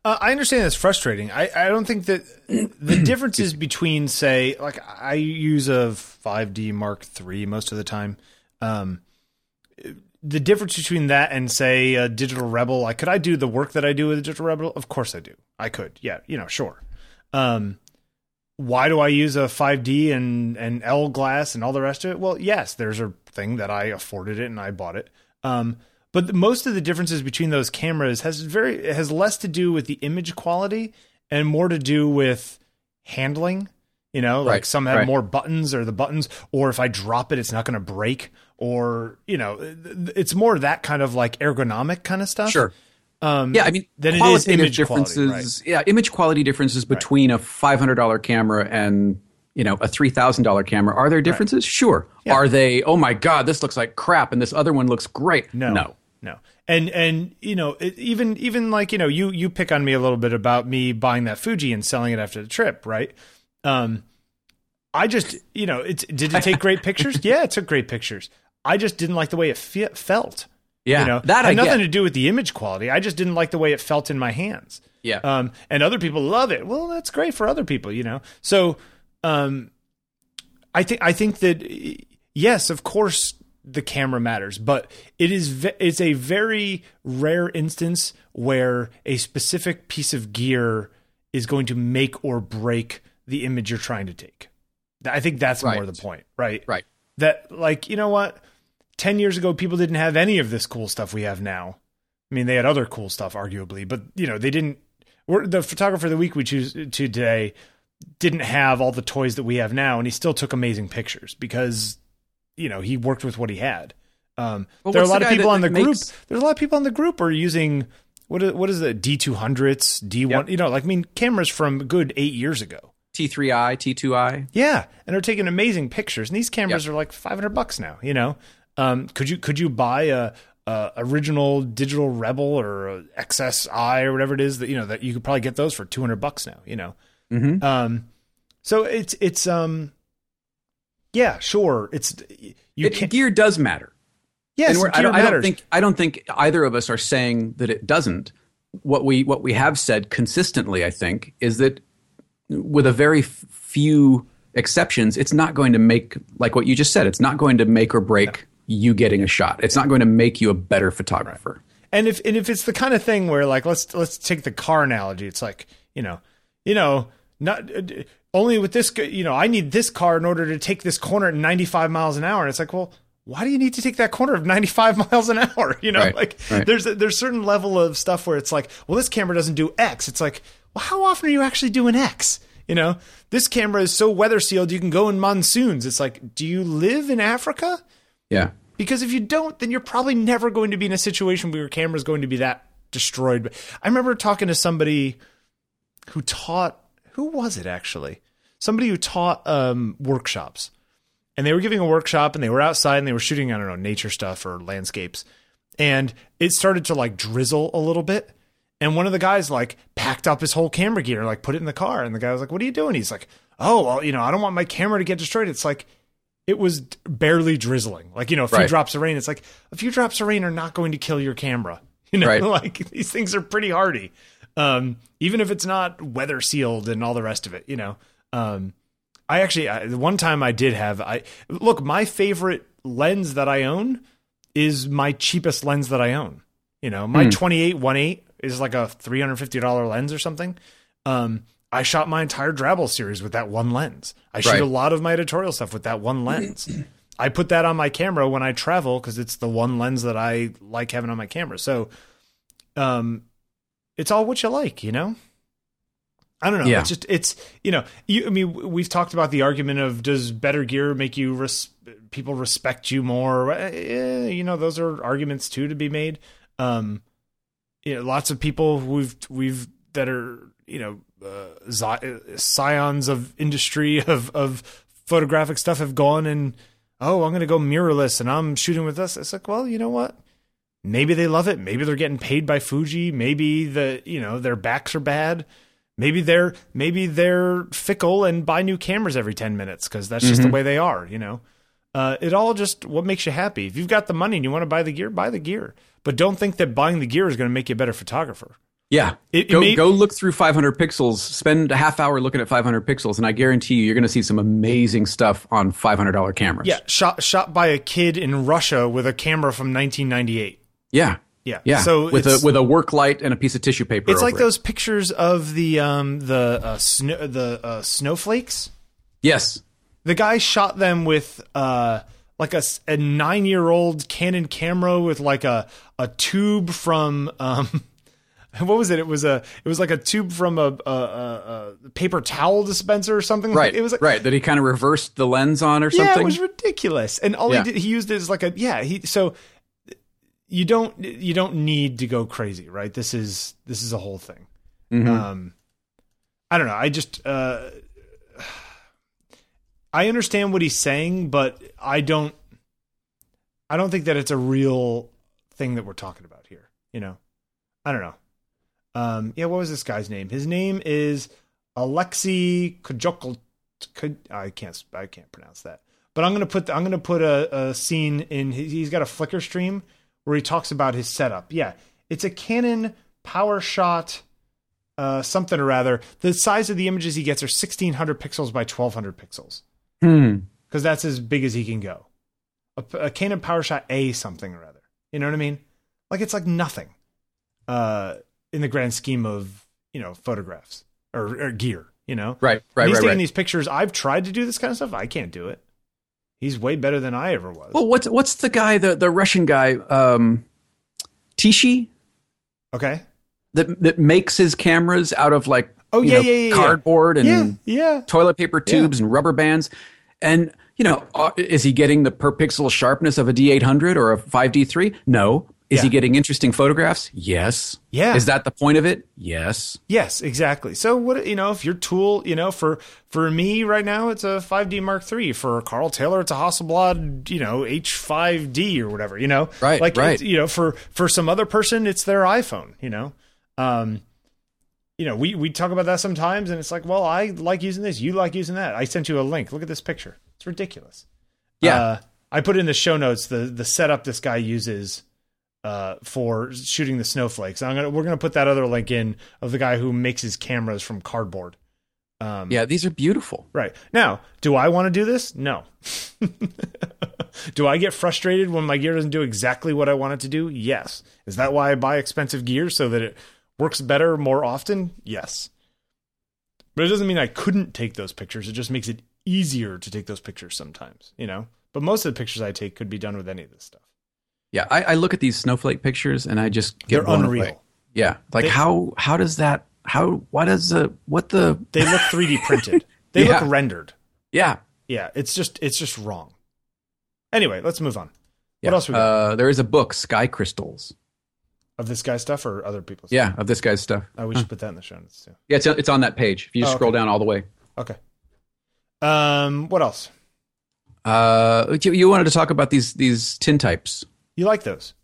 Uh, I understand it's frustrating. I, I don't think that the <clears throat> differences between, say, like I use a 5D Mark III most of the time. Um, the difference between that and say a digital rebel like could i do the work that i do with a digital rebel of course i do i could yeah you know sure um why do i use a 5d and and l glass and all the rest of it well yes there's a thing that i afforded it and i bought it um but the, most of the differences between those cameras has very has less to do with the image quality and more to do with handling you know like Right, some have right. more buttons or the buttons or if i drop it it's not going to break or you know it's more that kind of like ergonomic kind of stuff Sure. Um Yeah, I mean, Then it is image quality, differences. Yeah, image quality differences between a five hundred dollar camera and you know a three thousand dollar camera. Are there differences? Sure. Are they? Oh my god, this looks like crap, and this other one looks great. No, no. no. And and you know it, even even like you know you you pick on me a little bit about me buying that Fuji and selling it after the trip, right? Um, I just you know it's did it take great pictures? <laughs> Yeah, it took great pictures. I just didn't like the way it fe- felt. Yeah, you know that I nothing get. to do with the image quality. I just didn't like the way it felt in my hands. Yeah. Um, and other people love it. Well, that's great for other people, you know. So, um, I think I think that yes, of course, the camera matters, but it is ve- it's a very rare instance where a specific piece of gear is going to make or break the image you're trying to take. I think that's more the point, right? Right. That like you know what, ten years ago people didn't have any of this cool stuff we have now. I mean, they had other cool stuff, arguably, but you know they didn't. We're, the photographer of the week we choose today didn't have all the toys that we have now, and he still took amazing pictures because you know he worked with what he had. Um, there are a lot of people that- on the group. makes- There's a lot of people on the group are using what is, what is it D two hundreds D one Yep. you know like I mean cameras from a good eight years ago. T3i, T2i. Yeah, and they're taking amazing pictures. And these cameras are like five hundred bucks now. You know, um, could you could you buy a, a original digital Rebel or XSI or whatever it is that you know that you could probably get those for two hundred bucks now. You know, Mhm. um, so it's it's um, yeah, sure, it's you It, gear does matter. yes, we're, I, don't, I don't think I don't think either of us are saying that it doesn't. What we what we have said consistently, I think, is that with a very f- few exceptions, it's not going to make like what you just said. It's not going to make or break you getting a shot. It's not going to make you a better photographer. And if and if it's the kind of thing where like let's let's take the car analogy, it's like you know, you know, not uh, only with this, you know, I need this car in order to take this corner at 95 miles an hour, and it's like, well, why do you need to take that corner of 95 <laughs> miles an hour? You know, Right, like right. there's a, there's certain level of stuff where it's like, well, this camera doesn't do X. It's like, well, how often are you actually doing X? You know, this camera is so weather sealed you can go in monsoons. It's like, do you live in Africa? Yeah. Because if you don't, then you're probably never going to be in a situation where your camera is going to be that destroyed. But I remember talking to somebody who taught who was it actually? Somebody who taught um, workshops. And they were giving a workshop and they were outside and they were shooting, I don't know, nature stuff or landscapes. And it started to like drizzle a little bit. And one of the guys like packed up his whole camera gear, like put it in the car. And the guy was like, What are you doing? He's like, Oh, well, you know, I don't want my camera to get destroyed. It's like, it was barely drizzling. Like, you know, a few Right. drops of rain. It's like a few drops of rain are not going to kill your camera. <laughs> You know, Right. like these things are pretty hardy. Um, even if it's not weather sealed and all the rest of it, you know. Um, I actually, I, the one time I did have, I look, my favorite lens that I own is my cheapest lens that I own. You know, my 28 1.8 is like a $350 lens or something. Um, I shot my entire Drabble series with that one lens. I shoot Right. a lot of my editorial stuff with that one lens. <clears throat> I put that on my camera when I travel because it's the one lens that I like having on my camera. So, um, it's all what you like, you know. I don't know. Yeah. It's just it's you know you. I mean, we've talked about the argument of does better gear make you res- people respect you more? Eh, you know, those are arguments too to be made. Um, you know, lots of people we've we've that are you know scions of industry <laughs> of of photographic stuff have gone and oh I'm going to go mirrorless and I'm shooting with this. It's like well you know what Maybe they love it. Maybe they're getting paid by Fuji. Maybe the you know their backs are bad. Maybe they're maybe they're fickle and buy new cameras every ten minutes because that's just the way they are. You know, uh, it all just what makes you happy. If you've got the money and you want to buy the gear, buy the gear. But don't think that buying the gear is going to make you a better photographer. Yeah. It- it go, may- go look through 500 pixels, spend a half hour looking at 500 pixels, and I guarantee you, you're going to see some amazing stuff on $500 cameras. Yeah, shot shot by a kid in Russia with a camera from 1998. Yeah. Yeah, Yeah. So with a with a work light and a piece of tissue paper. It's like it. those pictures of the um the uh, snow the uh, snowflakes. Yes. The guy shot them with uh like a, a nine year old Canon camera with like a a tube from um <laughs> what was it? It was a it was like a tube from a a, a, a paper towel dispenser or something. Right. Like, it was like, right. That he kind of reversed the lens on or something. yeah, it was ridiculous. And all Yeah. he did, he used it as like a yeah. He so you don't you don't need to go crazy, right? This is this is a whole thing. Mhm. Um, I don't know. I just uh, I understand what he's saying, but I don't. I don't think that it's a real thing that we're talking about here. You know, I don't know. Um, yeah, what was this guy's name? His name is Alexei. Could I can't I can't pronounce that. But I'm gonna put I'm gonna put a, a scene in. His, he's got a Flickr stream where he talks about his setup. Yeah, it's a Canon PowerShot uh, something or rather. The size of the images he gets are 1600 pixels by 1200 pixels Hmm. because that's as big as he can go. A, a Canon PowerShot A something or other. You know what I mean? Like it's like nothing uh, in the grand scheme of you know photographs or, or gear. You know, Right. Right. He's right. taking Right. these pictures. I've tried to do this kind of stuff. I can't do it. He's way better than I ever was. well, what's what's the guy the the Russian guy um, Tishi okay. that that makes his cameras out of like Oh, yeah, know, yeah, yeah, yeah. cardboard and Yeah. Yeah. toilet paper tubes and rubber bands. And, you know, uh, is he getting the per pixel sharpness of a D800 or a 5D3? No. Is he getting interesting photographs? Yes. Yeah. Is that the point of it? Yes. Yes, exactly. So what you know, if your tool, you know, for for me right now, it's a 5D Mark III. For Karl Taylor, it's a Hasselblad, you know, H5D or whatever. You know, Right, Like, right. you know, for for some other person, it's their iPhone. You know, um, you know, we we talk about that sometimes, and it's like, well, I like using this, you like using that. I sent you a link. Look at this picture. It's ridiculous. Yeah. Uh, I put in the show notes the the setup this guy uses uh, for shooting the snowflakes. I'm gonna we're gonna put that other link in of the guy who makes his cameras from cardboard. Um, Yeah, these are beautiful. Right now, do I want to do this? No. <laughs> do I get frustrated when my gear doesn't do exactly what I want it to do? Yes. Is that why I buy expensive gear so that it works better more often? Yes. But it doesn't mean I couldn't take those pictures. It just makes it easier to take those pictures sometimes, you know? But most of the pictures I take could be done with any of this stuff. Yeah, I, I look at these snowflake pictures and I just get They're unreal. away. Yeah, like They- how how does that how why does the what the They look <laughs> 3D printed. They Yeah. look rendered. yeah Yeah, it's just it's just wrong. Anyway, let's move on. yeah. What else we got? Uh, there is a book, Sky Crystals. Of this guy's stuff or other people's? Yeah, of this guy's stuff. Oh, we should put that in the show notes too. Yeah, it's it's on that page. If you Oh, scroll okay. down all the way. Okay. Um, what else? Uh, you, you wanted to talk about these these tin types. You like those?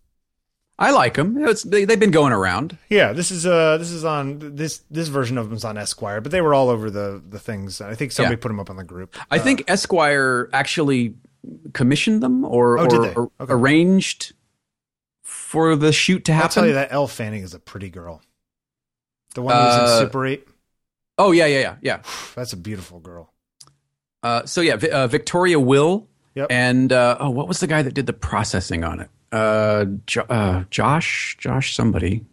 I like them. It's, they, they've been going around. Yeah, this is uh this is on this this version of them's on Esquire, but they were all over the the things. I think somebody Yeah. put them up on the group. I think Esquire actually commissioned them or, Oh, or, or Okay. arranged for the shoot to happen. I'll tell you that Elle Fanning is a pretty girl. The one who's Uh, in Super Eight. Oh yeah, yeah, yeah, yeah. That's a beautiful girl. Uh, so yeah, uh, Victoria Will Yep. and uh, oh, what was the guy that did the processing on it? Uh, jo- uh, Josh, Josh, somebody.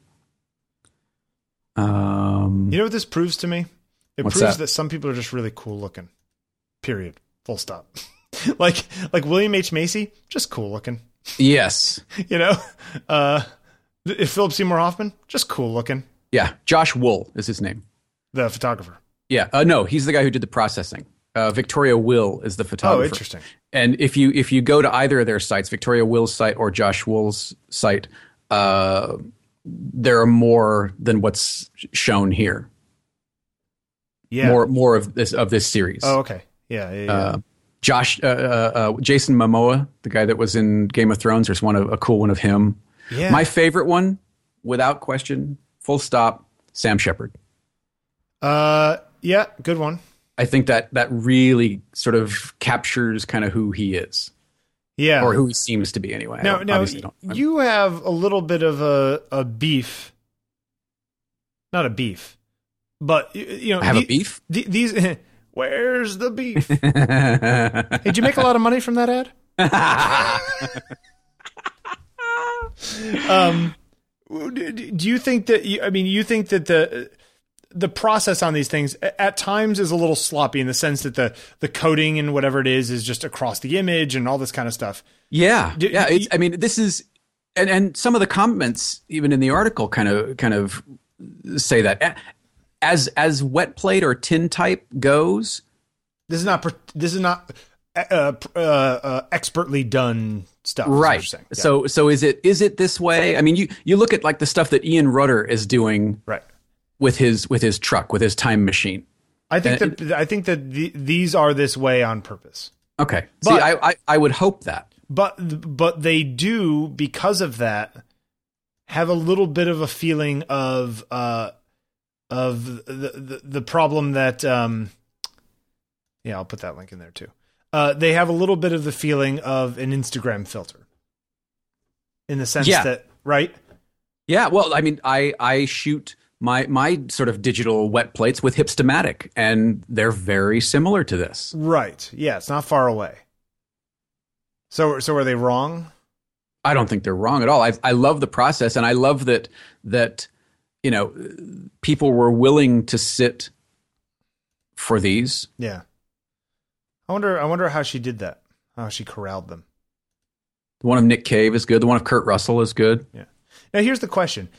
Um, You know what this proves to me? It proves that? that some people are just really cool looking. Period. Full stop. <laughs> like like William H Macy, just cool looking. yes, <laughs> You know, uh, if Philip Seymour Hoffman, just cool looking. yeah, Josh Wool is his name. The photographer. Yeah, uh, no, he's the guy who did the processing. Uh, Victoria Will is the photographer. Oh, interesting. And if you if you go to either of their sites, Victoria Will's site or Josh Wool's site, uh, there are more than what's shown here. Yeah. More more of this of this series. Oh, okay. Yeah. Yeah. yeah. uh, Josh, uh, uh, uh, Jason Momoa, the guy that was in Game of Thrones. There's one of, a cool one of him. Yeah. My favorite one, without question, full stop, Sam Shepard. Uh, yeah, good one. I think that that really sort of captures kind of who he is, Yeah. or who he seems to be anyway. Now, now obviously don't- I'm- you have a little bit of a, a beef. Not a beef, but you know, I have a beef. the- these. <laughs> Where's the beef? <laughs> hey, did you make a lot of money from that ad? <laughs> um, do do you think that? You, I mean, you think that the the process on these things at times is a little sloppy in the sense that the the coding and whatever it is is just across the image and all this kind of stuff. Yeah, Do- yeah. do It's, you- I mean, this is, and and some of the comments even in the article kind of kind of say that as as wet plate or tin type goes. This is not. This is not uh, uh, uh, expertly done stuff. is what you're Right. Yeah. So so is it is it this way? I mean, you you look at like the stuff that Ian Ruhter is doing right. With his with his truck with his time machine. I think Uh, that I think that the, these are this way on purpose. Okay. See, I, I I would hope that. but but they do because of that have a little bit of a feeling of uh of the the, the problem that um yeah I'll put that link in there too uh they have a little bit of the feeling of an Instagram filter in the sense Yeah. that right Yeah. Well, I mean, I I shoot my my sort of digital wet plates with Hipstamatic, and they're very similar to this. right yeah it's not far away so so are they wrong I don't think they're wrong at all. I I love the process, and I love that that you know people were willing to sit for these. yeah I wonder I wonder how she did that how she corralled them The one of Nick Cave is good. The one of Kurt Russell is good. Yeah. Now here's the question: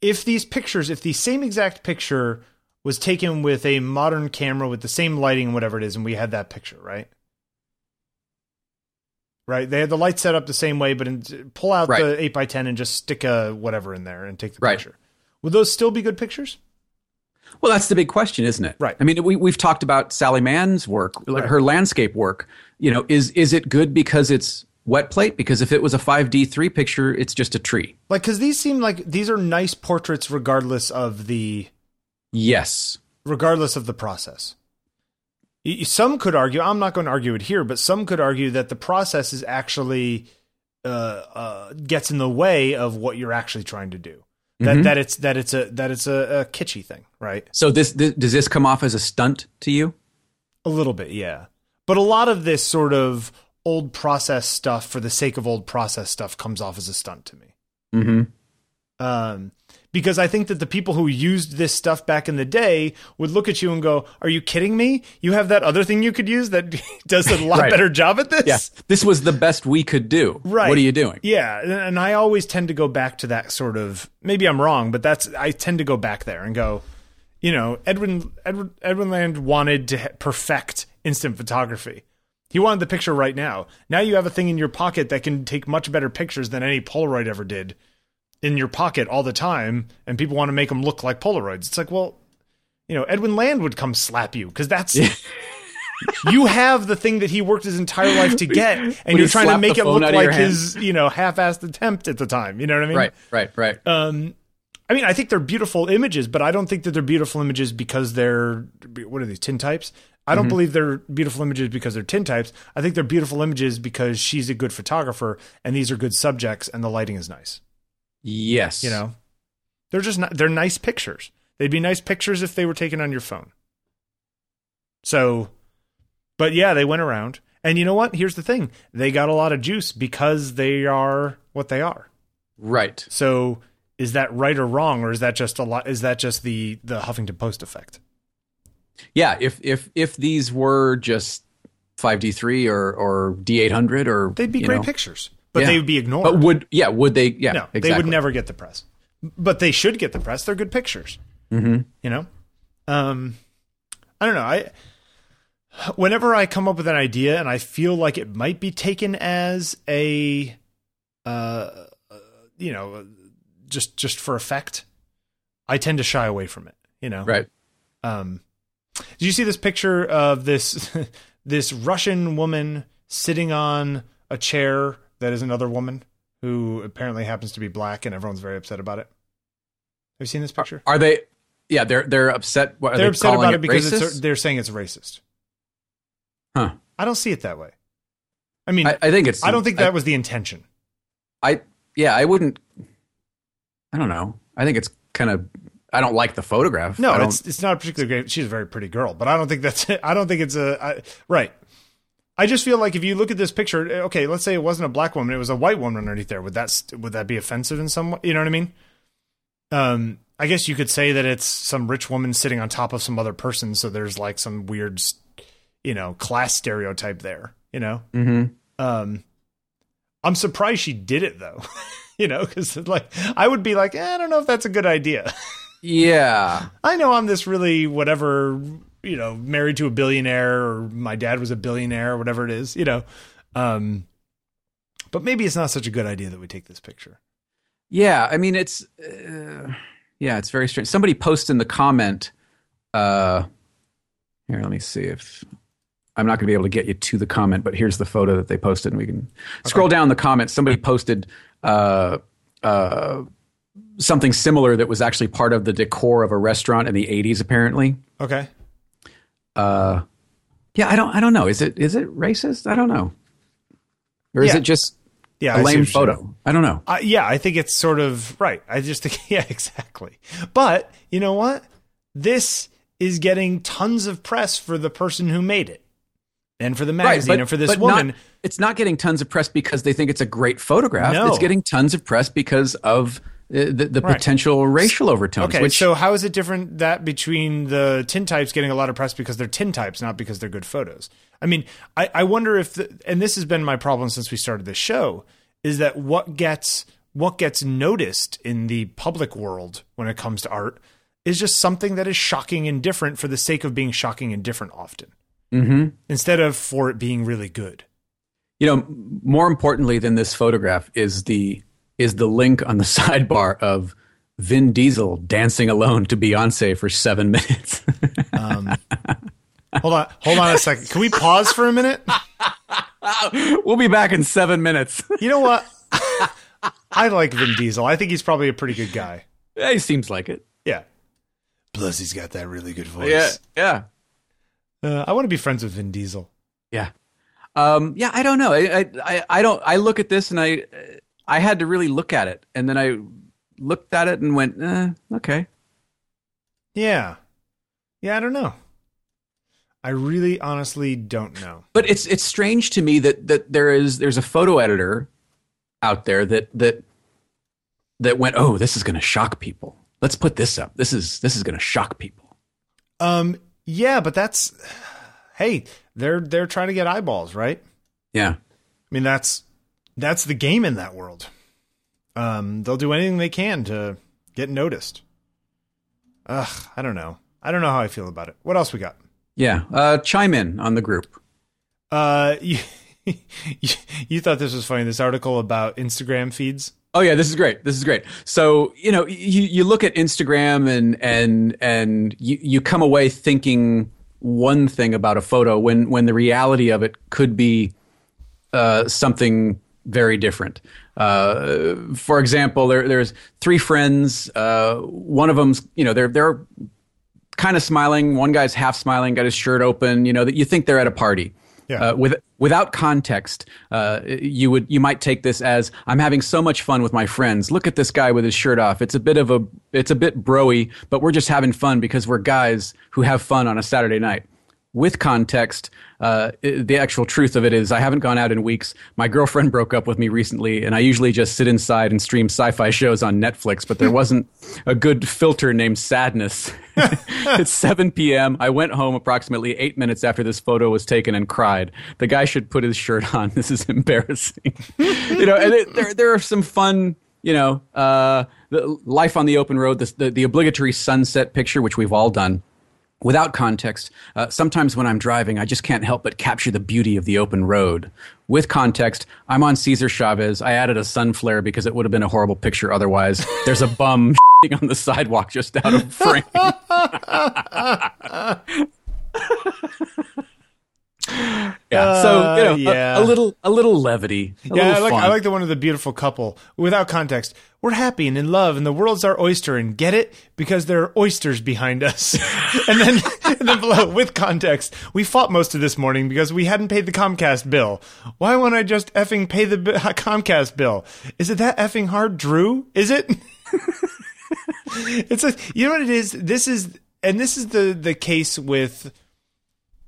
If these pictures, if the same exact picture was taken with a modern camera with the same lighting and whatever it is, and we had that picture, right? Right, they had the light set up the same way, but in, pull out Right. the eight x ten and just stick a whatever in there and take the Right. picture. Would those still be good pictures? Well, that's the big question, isn't it? Right. I mean, we we've talked about Sally Mann's work, like Right. her landscape work. You know, is is it good because it's wet plate? Because if it was a five D three picture, it's just a tree. Like, because these seem like these are nice portraits, regardless of the Yes. regardless of the process. Some could argue, I'm not going to argue it here, but some could argue that the process is actually uh, uh, gets in the way of what you're actually trying to do. That Mhm. that it's that it's a that it's a, a kitschy thing, right? So this, this does this come off as a stunt to you? A little bit, yeah. But a lot of this sort of old process stuff for the sake of old process stuff comes off as a stunt to me. Mm-hmm. um, because I think that the people who used this stuff back in the day would look at you and go, "Are you kidding me? You have that other thing you could use that <laughs> does a lot Right. better job at this." Yeah. This was the best we could do. Right. What are you doing? Yeah, and- and I always tend to go back to that sort of. Maybe I'm wrong, but that's I tend to go back there and go, you know, Edwin Edwin Edwin Land wanted to perfect instant photography. He wanted the picture right now. Now you have a thing in your pocket that can take much better pictures than any Polaroid ever did in your pocket all the time, and people want to make them look like Polaroids. It's like, well, you know, Edwin Land would come slap you because that's. <laughs> you have the thing that he worked his entire life to <laughs> get, and Would you're trying to make it look out of your like his, you know, half-assed attempt at the time. You know what I mean? Right. Right. Right. Um, I mean, I think they're beautiful images, but I don't think that they're beautiful images because they're what are these tin types? I Mm-hmm. don't believe they're beautiful images because they're tintypes. I think they're beautiful images because she's a good photographer and these are good subjects and the lighting is nice. yes. You know, they're just not, they're nice pictures. They'd be nice pictures if they were taken on your phone. So, but yeah, they went around. And you know what? Here's the thing. They got a lot of juice because they are what they are. Right. So, is that right or wrong or is that just a lot is that just the the Huffington Post effect? Yeah. If if if these were just five D three or or D eight hundred or They'd be great know, pictures, but Yeah. they would be ignored. But would yeah would they yeah no, exactly. they would never get the press. But they should get the press. They're good pictures. Mm-hmm. you know um i don't know i whenever i come up with an idea and i feel like it might be taken as a uh uh, you know just just for effect i tend to shy away from it you know Right. um did you see this picture of this <laughs> this russian woman sitting on a chair that is another woman who apparently happens to be black, and everyone's very upset about it. Have you seen this picture? Are they? Yeah, they're they're upset. What, are they're they upset about it because it's, they're saying it's racist. Huh. I don't see it that way. I mean, I, I, I think it's. I don't think that was the intention. I yeah, I wouldn't. I don't know. I think it's kind of. I don't like the photograph. No, it's it's not a particularly great. She's a very pretty girl, but I don't think that's it. I don't think it's a I, right. I just feel like if you look at this picture, okay, let's say it wasn't a black woman, it was a white woman underneath there. Would that would that be offensive in some way? You know what I mean? Um, I guess you could say that it's some rich woman sitting on top of some other person, so there's like some weird, you know, class stereotype there. You know, Mhm. um, I'm surprised she did it though. <laughs> you know, because like I would be like, eh, I don't know if that's a good idea. <laughs> Yeah. I know I'm this really whatever, you know, married to a billionaire or my dad was a billionaire or whatever it is, you know. Um but maybe it's not such a good idea that we take this picture. Yeah, I mean it's uh, yeah, it's very strange. Somebody posted in the comment uh here, let me see if I'm not going to be able to get you to the comment, but here's the photo that they posted and we can scroll down the comments. Somebody posted uh uh something similar that was actually part of the decor of a restaurant in the 80s apparently. Okay. Uh yeah, I don't I don't know. Is it is it racist? I don't know. Or is Yeah. it just Yeah. a I lame what you're saying. photo? I don't know. Uh, yeah, I think it's sort of right. I just think <laughs> yeah, exactly. But, you know what? This is getting tons of press for the person who made it. And for the magazine and for this but woman. Not, it's not getting tons of press because they think it's a great photograph. No. It's getting tons of press because of the, the Right. potential racial overtones. Okay, which, so how is it different that between the tin types getting a lot of press because they're tin types, not because they're good photos? I mean, I, I wonder if, the, and this has been my problem since we started this show, is that what gets what gets noticed in the public world when it comes to art is just something that is shocking and different for the sake of being shocking and different often, Mhm. instead of for it being really good. you know, more importantly than this photograph is the is the link on the <laughs> sidebar of Vin Diesel dancing alone to Beyonce for seven minutes. <laughs> Um, hold on, hold on a second. Can we pause for a minute? <laughs> we'll be back in seven minutes. You know what? I like Vin Diesel. I think he's probably a pretty good guy. yeah, he seems like it. Yeah. Plus, he's got that really good voice. Yeah, yeah. Uh, I want to be friends with Vin Diesel. Yeah. Um, yeah, I don't know. I, I, I, I don't. I look at this and I, I had to really look at it, and then I looked at it and went, eh, okay. Yeah. Yeah, I don't know. I really honestly don't know. But it's it's strange to me that that there is there's a photo editor out there that that that went, oh, this is going to shock people. Let's put this up. This is this is going to shock people. Um yeah, but that's hey, they're they're trying to get eyeballs, right? Yeah. I mean, that's that's the game in that world. Um they'll do anything they can to get noticed. Ugh, I don't know. I don't know how I feel about it. What else we got? Yeah. Uh, chime in on the group. Uh <laughs> you, you, thought this was funny this article about Instagram feeds? Oh yeah, this is great. This is great. So you know, you you look at Instagram and and and you you come away thinking one thing about a photo when when the reality of it could be uh, something very different. Uh, for example, there there's three friends. Uh, one of them's you know they're they're kind of smiling. One guy's half smiling, got his shirt open. You know that you think they're at a party. Yeah. Uh, with without context, uh, you would you might take this as I'm having so much fun with my friends. Look at this guy with his shirt off. It's a bit of a it's a bit broy, but we're just having fun because we're guys who have fun on a Saturday night. With context, uh, the actual truth of it is I haven't gone out in weeks. My girlfriend <laughs> broke up with me recently, and I usually just sit inside and stream sci-fi shows on Netflix. But there <laughs> wasn't a good filter named sadness. <laughs> it's 7 p.m. I went home approximately eight minutes after this photo was taken and cried. The guy should put his shirt on. This is embarrassing. you know, and it, there there are some fun. You know, uh, the life on the open road, the, the the obligatory sunset picture, which we've all done without context. Uh, sometimes when I'm driving, I just can't help but capture the beauty of the open road. With context, I'm on Cesar Chavez. I added a sun flare because it would have been a horrible picture otherwise. There's a bum <laughs> on the sidewalk just out of frame. <laughs> Yeah. so you know, Uh, yeah. a, a little a little levity. A Yeah, little I like, fun. I like the one of the beautiful couple without context. We're happy and in love, and the world's our oyster. And get it because there are oysters behind us. <laughs> and then, <laughs> and then below, with context, we fought most of this morning because we hadn't paid the Comcast bill. Why won't I just effing pay the <laughs> Comcast bill? Is it that effing hard, Drew? Is it? it's a, you know what it is. This is, and this is the the case with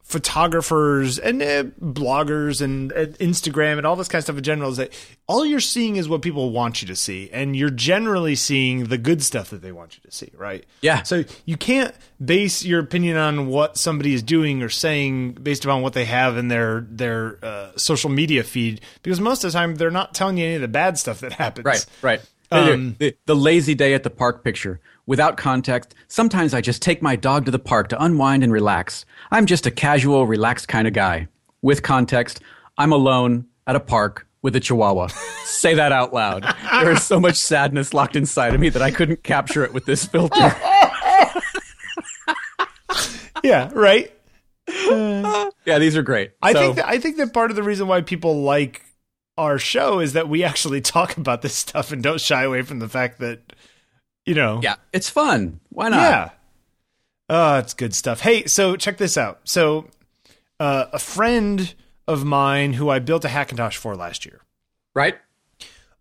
photographers and uh, bloggers and uh, Instagram and all this kind of stuff in general is that all you're seeing is what people want you to see and you're generally seeing the good stuff that they want you to see right Yeah. so you can't base your opinion on what somebody is doing or saying based upon what they have in their their uh, social media feed because most of the time they're not telling you any of the bad stuff that happens Right, right. Um, the, the lazy day at the park picture. Without context, sometimes I just take my dog to the park to unwind and relax. I'm just a casual, relaxed kind of guy. With context, I'm alone at a park with a chihuahua. <laughs> Say that out loud. <laughs> There is so much sadness locked inside of me that I couldn't capture it with this filter. <laughs> yeah right yeah, these are great. I So- think that, I think that part of the reason why people like our show is that we actually talk about this stuff and don't shy away from the fact that you know yeah, it's fun. Why not? yeah oh it's good stuff hey so check this out so uh, a friend of mine who I built a Hackintosh for last year Right?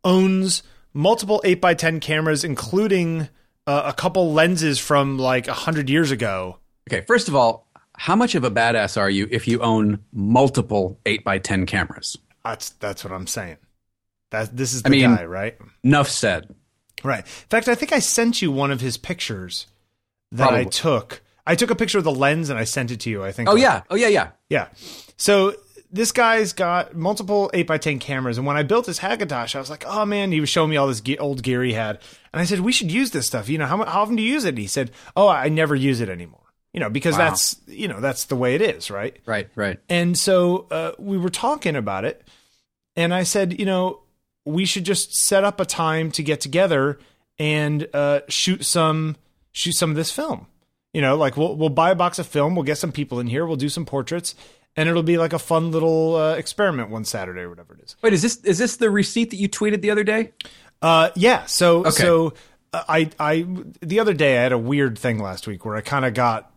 owns multiple 8x10 cameras including uh, a couple lenses from like 100 years ago Okay, first of all, how much of a badass are you if you own multiple 8x10 cameras? that's that's what I'm saying that this is the I mean- guy right Enough said. Right. In fact, I think I sent you one of his pictures that I took. I took a picture of the lens and I sent it to you. I think. Oh, yeah. Oh, yeah, yeah. yeah. So this guy's got multiple eight x ten cameras, and when I built this Hackintosh, I was like, "Oh man!" He was showing me all this ge- old gear he had, and I said, "We should use this stuff." You know, how, how often do you use it? And he said, "Oh, I never use it anymore." You know, because Wow. that's you know that's the way it is, right? Right, right. And so uh, we were talking about it, and I said, you know, we should just set up a time to get together and uh, shoot some shoot some of this film. You know, like we'll we'll buy a box of film, we'll get some people in here, we'll do some portraits, and it'll be like a fun little uh, experiment one Saturday or whatever it is. Wait, is this is this the receipt that you tweeted the other day? Uh, yeah. So Okay. so uh, I I the other day I had a weird thing last week where I kind of got.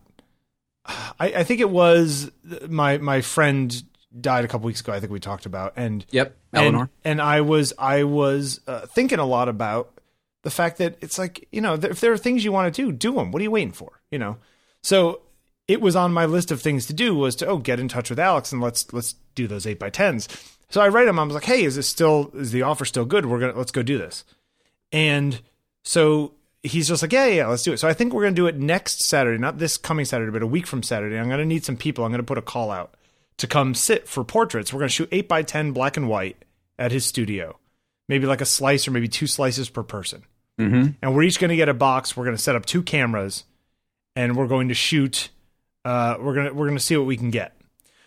I, I think it was my my friend died a couple weeks ago. I think we talked about and Yep, and, Eleanor. and I was I was uh, thinking a lot about the fact that it's like you know if there are things you want to do, do them. What are you waiting for? You know. So it was on my list of things to do was to oh get in touch with Alex and let's let's do those eight by tens. So I write him. I was like, hey, is this still is the offer still good? We're gonna let's go do this. And so he's just like, yeah, yeah, let's do it. So I think we're gonna do it next Saturday, not this coming Saturday, but a week from Saturday. I'm gonna need some people. I'm gonna put a call out to come sit for portraits. We're gonna shoot eight by ten black and white at his studio, maybe like a slice or maybe two slices per person. Mm-hmm. And we're each gonna get a box. We're gonna set up two cameras, and we're going to shoot. Uh, we're gonna we're gonna see what we can get.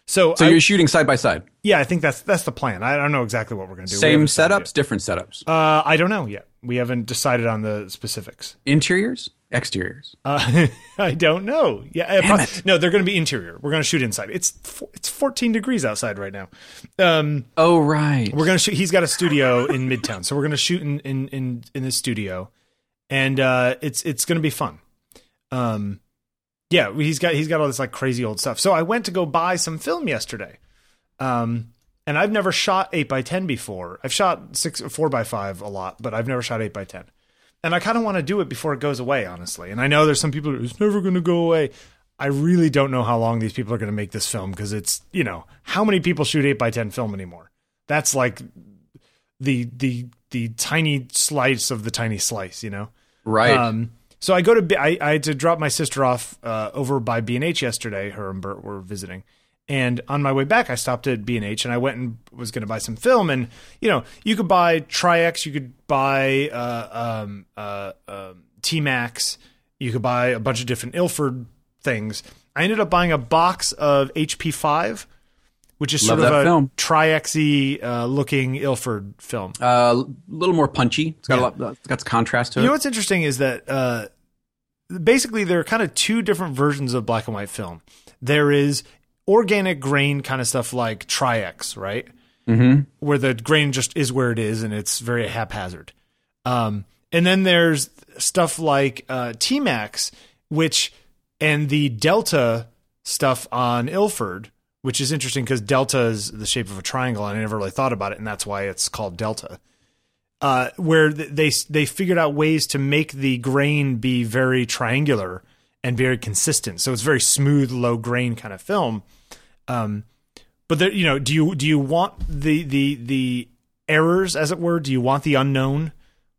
So, So I- you're shooting side by side. yeah, I think that's that's the plan. I don't know exactly what we're gonna do. Same setups, different setups. Uh, I don't know yet. We haven't decided on the specifics. Interiors, exteriors. Uh, <laughs> I don't know. Yeah, uh, Damn pro- it. no, they're going to be interior. We're going to shoot inside. It's it's 14 degrees outside right now. Um, Oh right. we're going to shoot. He's got a studio in Midtown, so we're going to shoot in in in in his studio, and uh, it's it's going to be fun. Um, yeah, he's got he's got all this like crazy old stuff. So I went to go buy some film yesterday. Um, and I've never shot eight by ten before. I've shot six four by five a lot, but I've never shot eight by ten. And I kind of want to do it before it goes away, honestly. And I know there's some people who it's never going to go away. I really don't know how long these people are going to make this film because it's you know how many people shoot eight by ten film anymore. That's like the the the tiny slice of the tiny slice, you know. Right. Um, so I go to I, I had to drop my sister off uh, over by B and H yesterday. Her and Bert were visiting, and on my way back, I stopped at B and H and I went and was going to buy some film. And you know, you could buy Tri-X, you could buy uh, um, uh, um, T Max, you could buy a bunch of different Ilford things. I ended up buying a box of HP five, which is Love sort of a film. Tri-X-y uh, looking Ilford film. Uh, a little more punchy. It's got Yeah. a lot. It's got some contrast to You it. You know what's interesting is that uh, basically there are kind of two different versions of black and white film. There is organic grain kind of stuff like Tri-X, right? Mm-hmm. Where the grain just is where it is and it's very haphazard. Um, and then there's stuff like uh, T-Max, which and the Delta stuff on Ilford, which is interesting because Delta is the shape of a triangle, and I never really thought about it, and that's why it's called Delta. Uh, where they they figured out ways to make the grain be very triangular and very consistent, so it's very smooth, low grain kind of film. Um, but there, you know, do you do you want the the the errors, as it were? Do you want the unknown?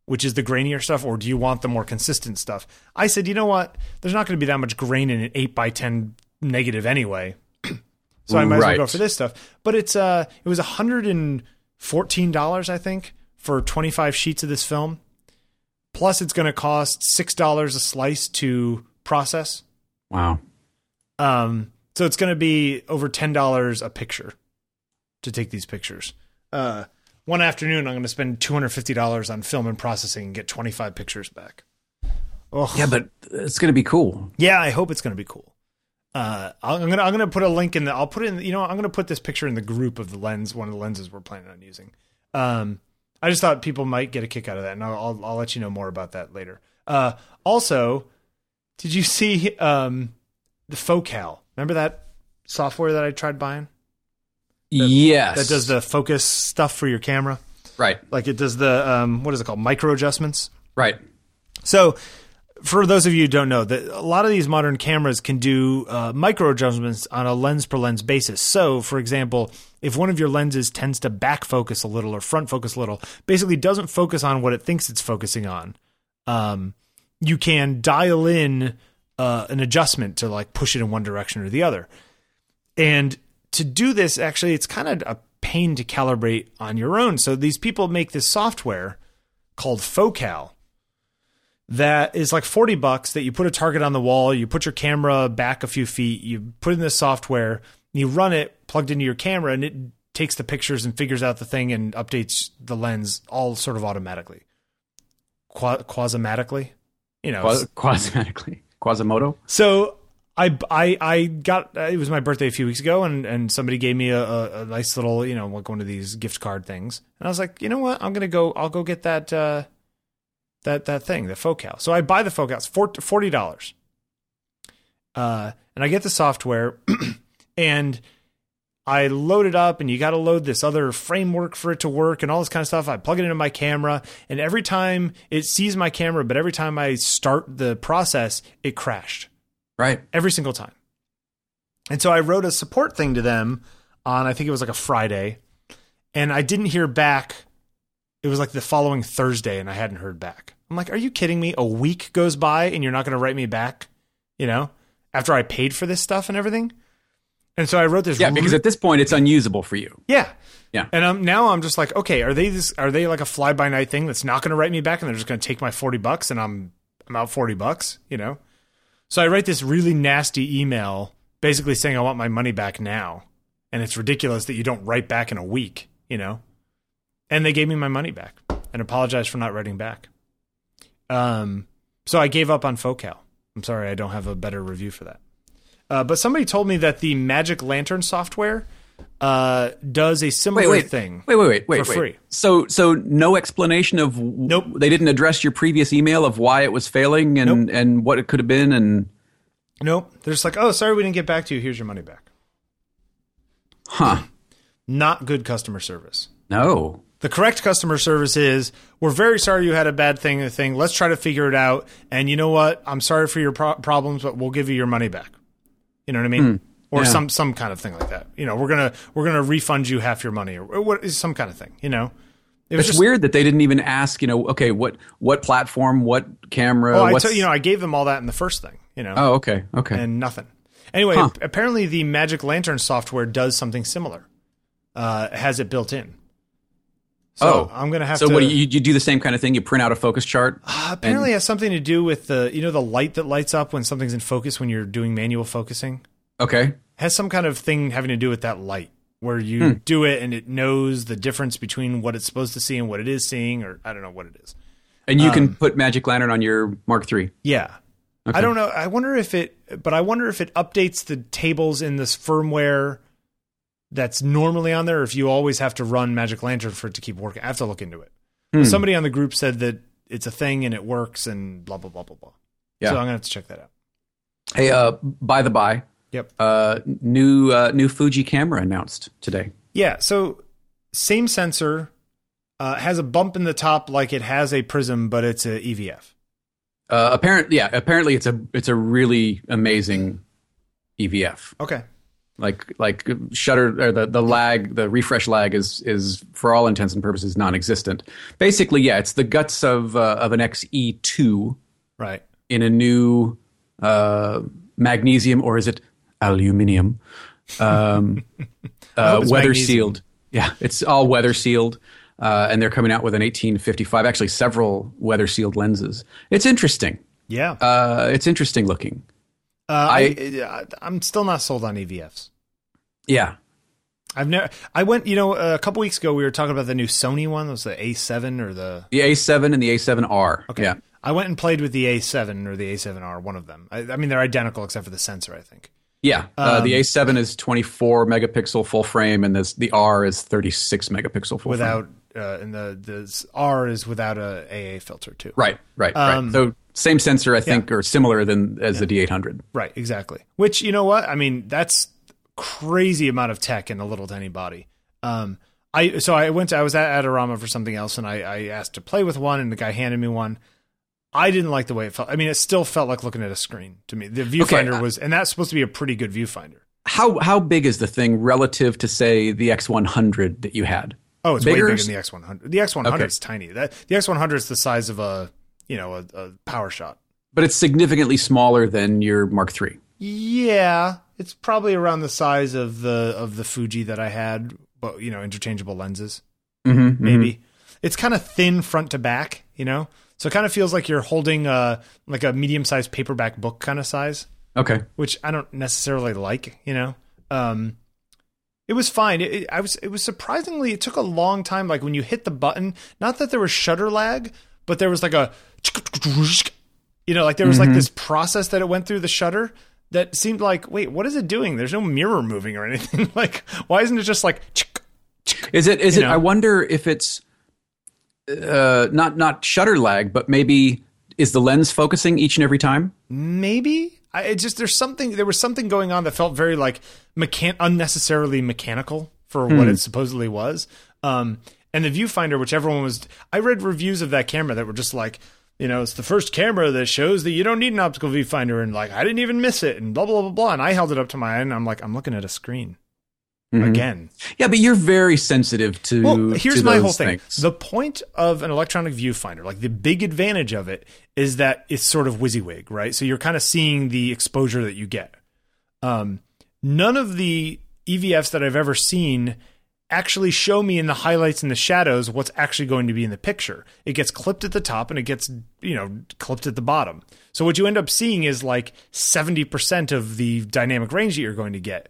which is the grainier stuff, or do you want the more consistent stuff? I said, you know what? There's not going to be that much grain in an eight by ten negative anyway, <clears throat> so I might right. as well go for this stuff. But it's uh, it was hundred and fourteen dollars, I think, for twenty five sheets of this film. Plus, it's going to cost six dollars a slice to process. Wow. Um, so it's going to be over ten dollars a picture to take these pictures. Uh, one afternoon I'm going to spend two hundred fifty dollars on film and processing and get twenty five pictures back. Ugh. Yeah, but it's going to be cool. Yeah, I hope it's going to be cool. Uh, I'm gonna I'm gonna put a link in the I'll put it in you know I'm gonna put this picture in the group of the lens one of the lenses we're planning on using. Um, I just thought people might get a kick out of that, and I'll I'll, I'll let you know more about that later. Uh, also, did you see um, the Focal? Remember that software that I tried buying? That, yes. That does the focus stuff for your camera. Right. Like it does the um, what is it called? Micro adjustments. Right. So for those of you who don't know, that a lot of these modern cameras can do uh, micro adjustments on a lens per lens basis. So, for example, if one of your lenses tends to back focus a little or front focus a little, basically doesn't focus on what it thinks it's focusing on, um, you can dial in uh, an adjustment to like push it in one direction or the other. And to do this, actually, it's kind of a pain to calibrate on your own. So these people make this software called Focal that is like 40 bucks that you put a target on the wall, you put your camera back a few feet, you put in this software, you run it plugged into your camera, and it takes the pictures and figures out the thing and updates the lens all sort of automatically. Qua- quasimotically? You know, Quas-. Quasimodo? So I, I, I got it was my birthday a few weeks ago, and, and somebody gave me a, a, a, nice little you know like one of these gift card things, and I was like, you know what, I'm gonna go, I'll go get that uh, that that thing, the Focal. So I buy the Focal, it's forty dollars, uh, and I get the software, <clears throat> and I load it up, and you got to load this other framework for it to work, and all this kind of stuff. I plug it into my camera, and every time it sees my camera, but every time I start the process, it crashed Right. Every single time. And so I wrote a support thing to them on, I think it was like a Friday, and I didn't hear back. It was like the following Thursday, and I hadn't heard back. I'm like, are you kidding me? A week goes by, and you're not going to write me back, you know, after I paid for this stuff and everything? And so I wrote this. Yeah, because at this point it's unusable for you. Yeah, yeah. And um, now I'm just like, okay, are they this? Are they like a fly by night thing that's not going to write me back, and they're just going to take my forty bucks, and I'm I'm out forty bucks, you know? So I write this really nasty email basically saying I want my money back now. And it's ridiculous that you don't write back in a week, you know? And they gave me my money back and apologized for not writing back. Um, so I gave up on Focal. I'm sorry, I don't have a better review for that. Uh, but somebody told me that the Magic Lantern software uh, does a similar wait, wait, thing. Wait, wait, wait, wait, for wait. free. So, so no explanation of nope. They didn't address your previous email of why it was failing and nope. and what it could have been and. Nope. They're just like, oh, sorry, we didn't get back to you. Here's your money back. Huh. Not good customer service. No. The correct customer service is we're very sorry you had a bad thing. Thing. Let's try to figure it out. And you know what? I'm sorry for your pro- problems, but we'll give you your money back. You know what I mean? Hmm. Or Yeah. some some kind of thing like that. You know, we're gonna we're gonna refund you half your money or, or what is some kind of thing. You know, it It's weird that they didn't even ask. You know, okay, what what platform, what camera? Oh, I tell you know, I gave them all that in the first thing. You know, Oh, okay, okay. and nothing. Anyway, Huh. apparently the Magic Lantern software does something similar. Uh, has it built in. So oh, I'm gonna have to. so to. what? You, you do the same kind of thing. You print out a focus chart. Uh, apparently, it has something to do with the you know the light that lights up when something's in focus when you're doing manual focusing. Okay. has some kind of thing having to do with that light where you Hmm. do it and it knows the difference between what it's supposed to see and what it is seeing or i don't know what it is And you Um, can put Magic Lantern on your Mark III. yeah I don't know. I wonder if it, but I wonder if it updates the tables in this firmware that's normally on there. Or if you always have to run Magic Lantern for it to keep working. I have to look into it. Hmm. Somebody on the group said that it's a thing and it works and blah blah blah blah blah. Yeah. So I'm gonna have to check that out. Hey, uh, by the by, Yep. uh, new uh, new Fuji camera announced today. Yeah. So same sensor uh, has a bump in the top like it has a prism, but it's a EVF. Uh, apparently, yeah, apparently it's a it's a really amazing EVF. Okay. Like like shutter or the the lag, the refresh lag is is for all intents and purposes non-existent. Basically, yeah, it's the guts of uh, of an XE2 Right. in a new uh, magnesium or is it aluminium? Um, <laughs> uh, weather magnesium. sealed. Yeah, it's all weather sealed. Uh, and they're coming out with an 1855, actually several weather sealed lenses. It's interesting. Yeah. Uh, it's interesting looking. Uh, I, I I'm still not sold on EVFs. Yeah. I've never. I went. You know, a couple weeks ago we were talking about the new Sony one. It was the A7 or the. The A7 and the A7R. Okay. Yeah. I went and played with the A7 or the A7R. One of them. I, I mean, they're identical except for the sensor. I think. Yeah. Uh, Um, the A7 is 24 megapixel full frame, and this, the R is 36 megapixel full Without frame. uh, and the the R is without a AA filter too. Right, right, Um, right. So same sensor, I think, or similar than as the D800. Right, exactly. Which you know what? I mean, that's crazy amount of tech in a little tiny body. Um, I so I went to I was at Adorama for something else, and I, I asked to play with one, and the guy handed me one. I didn't like the way it felt. I mean, it still felt like looking at a screen to me. The viewfinder uh, was, and that's supposed to be a pretty good viewfinder. How how big is the thing relative to say the X100 that you had? Oh, it's Bigger? way bigger than the X100. The X100 Okay. is tiny. That the X100 is the size of a you know a, a power shot. But it's significantly smaller than your Mark III. Yeah, it's probably around the size of the of the Fuji that I had, but you know, interchangeable lenses. Mm-hmm, maybe. It's kind of thin front to back, you know? So it kind of feels like you're holding a like a medium-sized paperback book kind of size, Okay. which I don't necessarily like, you know. Um it was fine. It, it- I was it was surprisingly it took a long time like when you hit the button, not that there was shutter lag, but there was like a you know, like there was like this process that it went through the shutter that seemed like, wait, what is it doing? There's no mirror moving or anything. <laughs> like why isn't it just like Is it is it know. I wonder if it's uh not not shutter lag, but maybe is the lens focusing each and every time? maybe I it just there's something there was something going on that felt very like mechan unnecessarily mechanical for what it supposedly was. Um, and the viewfinder, which everyone was, I read reviews of that camera that were just like, you know, it's the first camera that shows that you don't need an optical viewfinder, and like I didn't even miss it, and blah blah blah blah. And I held it up to my eye, and I'm like, I'm looking at a screen again. Yeah, but you're very sensitive to Well, here's to my whole thing. things. The point of an electronic viewfinder, like the big advantage of it, is that it's sort of WYSIWYG, right? So you're kind of seeing the exposure that you get. Um, none of the EVFs that I've ever seen actually show me in the highlights and the shadows what's actually going to be in the picture. It gets clipped at the top and it gets, you know, clipped at the bottom. So what you end up seeing is like 70% of the dynamic range that you're going to get.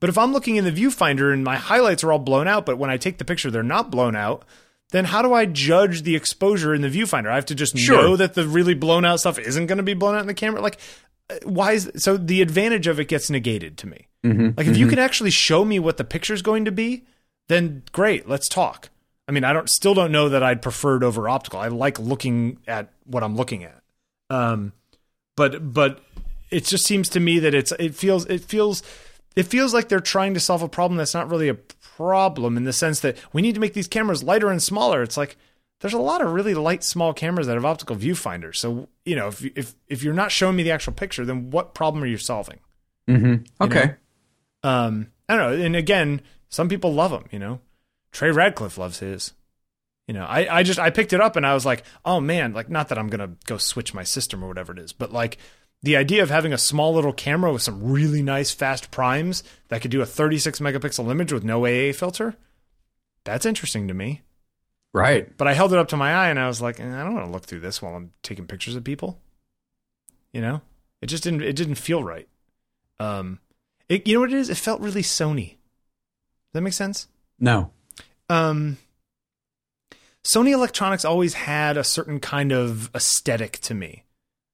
But if I'm looking in the viewfinder and my highlights are all blown out, but when I take the picture, they're not blown out, then how do I judge the exposure in the viewfinder? I have to just Sure. know that the really blown out stuff isn't going to be blown out in the camera. Like, uh, why is so the advantage of it gets negated to me? Like, if you can actually show me what the picture's going to be, then great, let's talk. I mean, I don't still don't know that I'd prefer it over optical. I like looking at what I'm looking at. Um, but but it just seems to me that it's it feels it feels it feels like they're trying to solve a problem that's not really a problem in the sense that we need to make these cameras lighter and smaller. It's like there's a lot of really light small cameras that have optical viewfinders. So you know if if if you're not showing me the actual picture, then what problem are you solving? okay. Um, I don't know. And again, some people love them. You know, Trey Ratcliff loves his. You know, I, I just I picked it up and I was like, oh man, like not that I'm gonna go switch my system or whatever it is, but like the idea of having a small little camera with some really nice fast primes that could do a 36 megapixel image with no AA filter, that's interesting to me. Right. But I held it up to my eye and I was like, eh, I don't want to look through this while I'm taking pictures of people. You know, it just didn't it didn't feel right. Um, it, you know what it is? It felt really Sony. Does that make sense? No. Um, Sony Electronics always had a certain kind of aesthetic to me.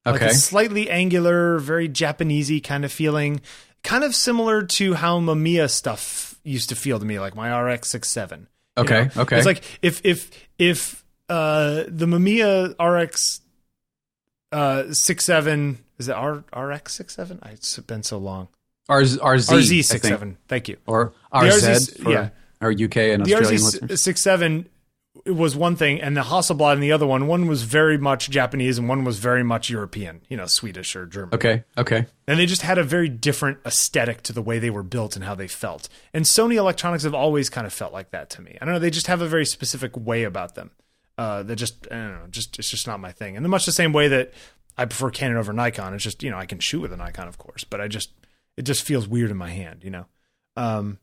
like a slightly angular, very Japanesey kind of feeling, kind of similar to how Mamiya stuff used to feel to me, like my RX 67. you Okay, know? okay. It's like if if if uh, the Mamiya RX uh, 67 is it R, RX 67? It's been so long. RZ, RZ, RZ think. 67. Thank you. or RZ RZ for yeah. our UK and The Australian listeners. RZ 67 was one thing, and the Hasselblad and the other one, one was very much Japanese and one was very much European, you know, Swedish or German. Okay, okay. And they just had a very different aesthetic to the way they were built and how they felt. And Sony electronics have always kind of felt like that to me. I don't know, they just have a very specific way about them. Uh, that just I don't know, just it's just not my thing. And the much the same way that I prefer Canon over Nikon. It's just you know I can shoot with a Nikon, of course, but I just it just feels weird in my hand, you know. Um,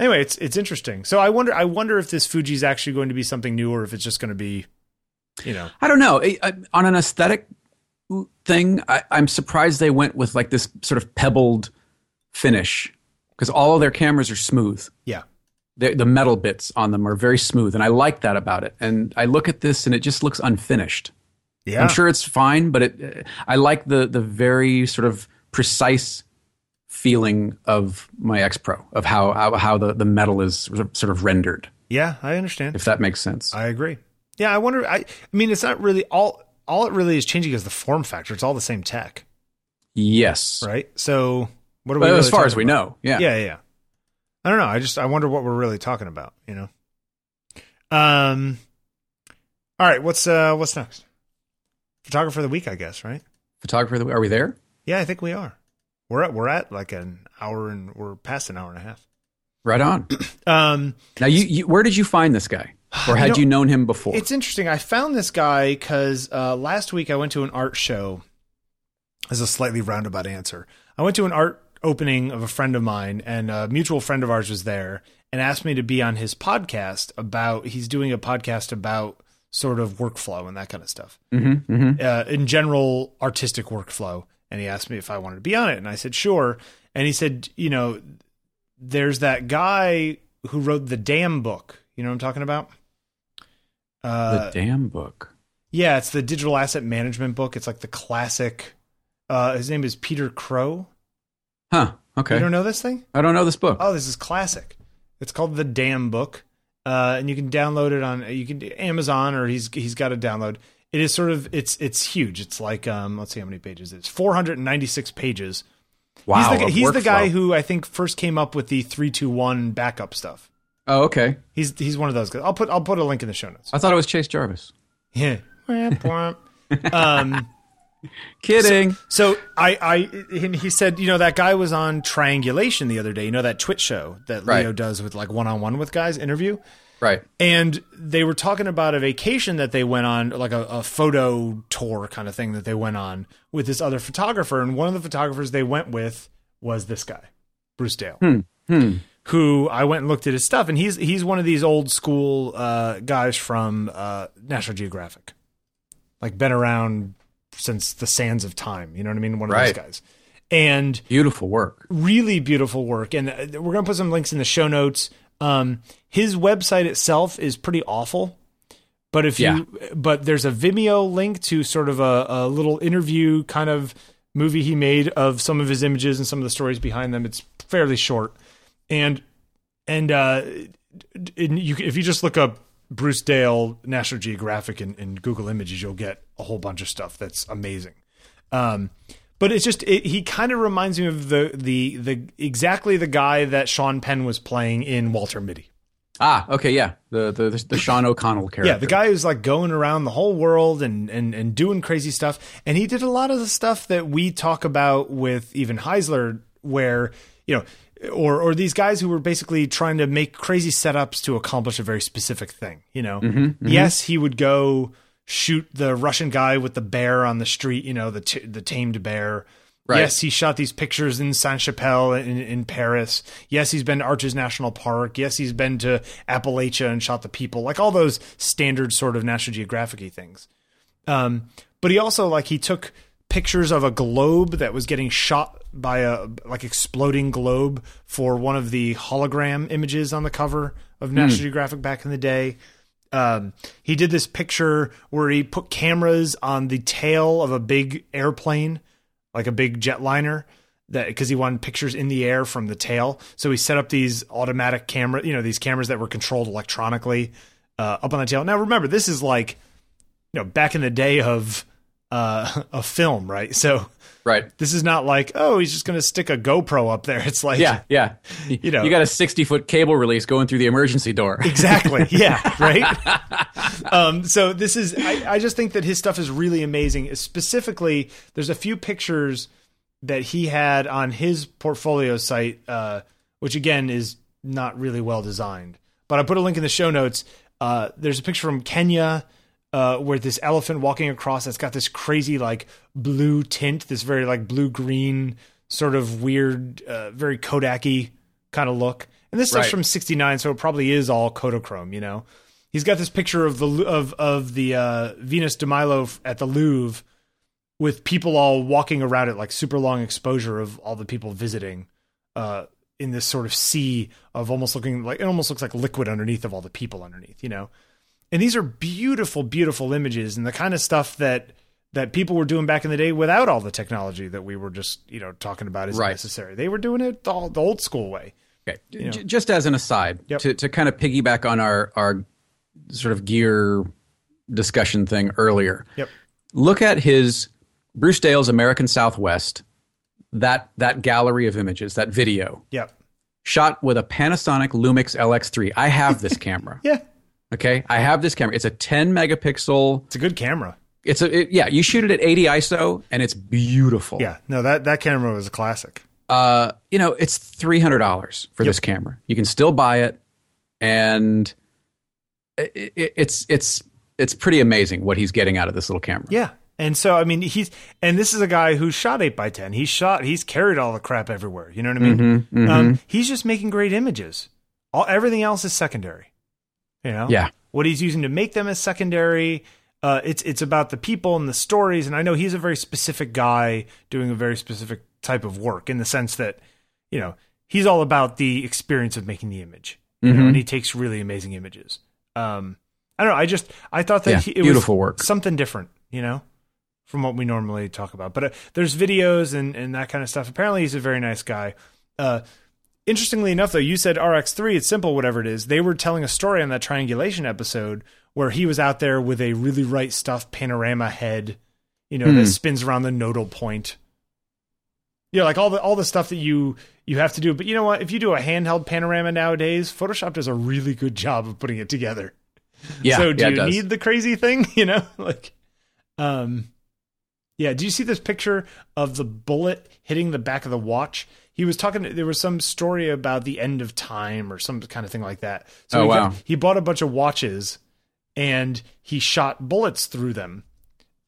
anyway, it's it's interesting. So I wonder I wonder if this Fuji is actually going to be something new or if it's just going to be, you know, I don't know. I- I- on an aesthetic thing, I, I'm surprised they went with like this sort of pebbled finish because all of their cameras are smooth. yeah, The, the metal bits on them are very smooth, and I like that about it. And I look at this, and it just looks unfinished. yeah. I'm sure it's fine, but it, I like the the very sort of precise feeling of my X Pro of how how, how the, the metal is sort of rendered. Yeah, I understand. If that makes sense. I agree. Yeah, I wonder. I, I mean, it's not really all. All it really is changing is the form factor. It's all the same tech, yes, right? So what are we? Really as far as we about? know, yeah. yeah, yeah, yeah. I don't know. I just I wonder what we're really talking about. You know. Um. All right. What's uh What's next? Photographer of the week, I guess. Right? Photographer, of the- week. are we there? Yeah, I think we are. We're at we're at like an hour and we're past an hour and a half. Right on. <clears throat> Um. Now, you, you where did you find this guy, or had know, you, known him before? It's interesting. I found this guy because uh, last week I went to an art show. As a slightly roundabout answer, I went to an art opening of a friend of mine, and a mutual friend of ours was there and asked me to be on his podcast about. He's doing a podcast about sort of workflow and that kind of stuff. mm-hmm, mm-hmm. Uh, in general, artistic workflow. And he asked me if I wanted to be on it, and I said sure. And he said, you know, there's that guy who wrote the DAM book. You know what I'm talking about? Uh, the damn book. yeah, it's the digital asset management book. It's like the classic. Uh, his name is Peter Krogh. Huh. Okay. You don't know this thing? I don't know this book. Oh, this is classic. It's called the DAM Book, uh, and you can download it on you can Amazon or he's he's got a download. It is sort of it's it's huge. It's like um, let's see how many pages it is. Four hundred and ninety six pages. wow. he's the, he's the guy who I think first came up with the three two one backup stuff. Oh, okay. He's he's one of those guys. I'll put I'll put a link in the show notes. I thought it was Chase Jarvis. <laughs> Yeah. <laughs> Um. Kidding. So I, I, and he said, you know, that guy was on Triangulation the other day. You know that TWiT show that Right. Leo does with like one on one with guys interview, right. and they were talking about a vacation that they went on, like a, a photo tour kind of thing that they went on with this other photographer, and one of the photographers they went with was this guy, Bruce Dale. Hmm. Who I went and looked at his stuff, and he's he's one of these old school uh, guys from uh, National Geographic, like been around since the sands of time. You know what I mean? One of Right. those guys, and Beautiful work. really beautiful work. And uh, we're gonna put some links in the show notes. Um, his website itself is pretty awful, but if you but there's a Vimeo link to sort of a, a little interview kind of movie he made of some of his images and some of the stories behind them. It's fairly short, and and uh, you if you just look up Bruce Dale National Geographic in, in Google Images, you'll get a whole bunch of stuff that's amazing. Um, but it's just it, he kind of reminds me of the the the exactly the guy that Sean Penn was playing in Walter Mitty. Ah, okay, yeah. The the the Sean O'Connell character. Yeah, the guy who's like going around the whole world and, and and doing crazy stuff. And he did a lot of the stuff that we talk about with even Heisler, where you know, or or these guys who were basically trying to make crazy setups to accomplish a very specific thing. You know, yes, he would go shoot the Russian guy with the bear on the street. You know, the t- the tamed bear. Right. Yes, he shot these pictures in Sainte-Chapelle in, in Paris. Yes, he's been to Arches National Park. Yes, he's been to Appalachia and shot the people, like all those standard sort of National Geographic things. Um, but he also like he took pictures of a globe that was getting shot by a like exploding globe for one of the hologram images on the cover of National Geographic back in the day. Um, he did this picture where he put cameras on the tail of a big airplane, like a big jetliner, that because he wanted pictures in the air from the tail. So he set up these automatic camera, you know, these cameras that were controlled electronically uh, up on the tail. Now remember, this is like, you know, back in the day of uh, <laughs> a film, right? So Right. this is not like, oh, he's just going to stick a GoPro up there. It's like, Yeah, yeah. <laughs> You know. you got a 60 foot cable release going through the emergency door. <laughs> exactly. Yeah. Right. <laughs> um, so this is, I, I just think that his stuff is really amazing. Specifically, there's a few pictures that he had on his portfolio site, uh, which again is not really well designed. But I put a link in the show notes. Uh, there's a picture from Kenya uh, where this elephant walking across that's got this crazy like blue tint, this very like blue green sort of weird, uh, very Kodak-y kind of look. And this stuff's Right. from '69, so it probably is all Kodachrome, you know. He's got this picture of the of of the uh, Venus de Milo at the Louvre with people all walking around it, like super long exposure of all the people visiting uh, in this sort of sea of almost looking like it almost looks like liquid underneath of all the people underneath, you know. And these are beautiful, beautiful images and the kind of stuff that that people were doing back in the day without all the technology that we were just you know talking about is Right. necessary. They were doing it the, the old school way. Okay. J- just as an aside, Yep. to, to kind of piggyback on our, our sort of gear discussion thing earlier, Yep. look at his Bruce Dale's American Southwest, that, that gallery of images, that video, Yep. shot with a Panasonic Lumix LX3. I have this <laughs> camera. Yeah. Okay. I have this camera. It's a 10 megapixel. It's a good camera. It's a, it, yeah, you shoot it at 80 ISO and it's beautiful. Yeah. No, that that camera was a classic. uh, you know, it's three hundred dollars for this camera. You can still buy it, and it, it, it's it's it's pretty amazing what he's getting out of this little camera. Yeah. And so I mean he's and this is a guy who shot eight by ten. He's shot he's carried all the crap everywhere. You know what I mean? Mm-hmm, Um, he's just making great images. All everything else is secondary. You know? Yeah. What he's using to make them is secondary. Uh, it's it's about the people and the stories, and I know he's a very specific guy doing a very specific type of work in the sense that, you know, he's all about the experience of making the image. You know, and he takes really amazing images. Um, I don't know. I just I thought that Yeah, he, it beautiful was work. something different. You know, from what we normally talk about. But uh, there's videos and and that kind of stuff. Apparently, he's a very nice guy. Uh, interestingly enough, though, you said RX3. It's simple, whatever it is. They were telling a story on that triangulation episode where he was out there with a really right stuff panorama head, you know, Hmm. that spins around the nodal point. Yeah, like all the all the stuff that you you have to do. But you know what? If you do a handheld panorama nowadays, Photoshop does a really good job of putting it together. Yeah, so do yeah, you need the crazy thing? <laughs> You know, like, um, yeah. Do you see this picture of the bullet hitting the back of the watch? He was talking. There was some story about the end of time or some kind of thing like that. So Oh, he, wow. he bought a bunch of watches and he shot bullets through them.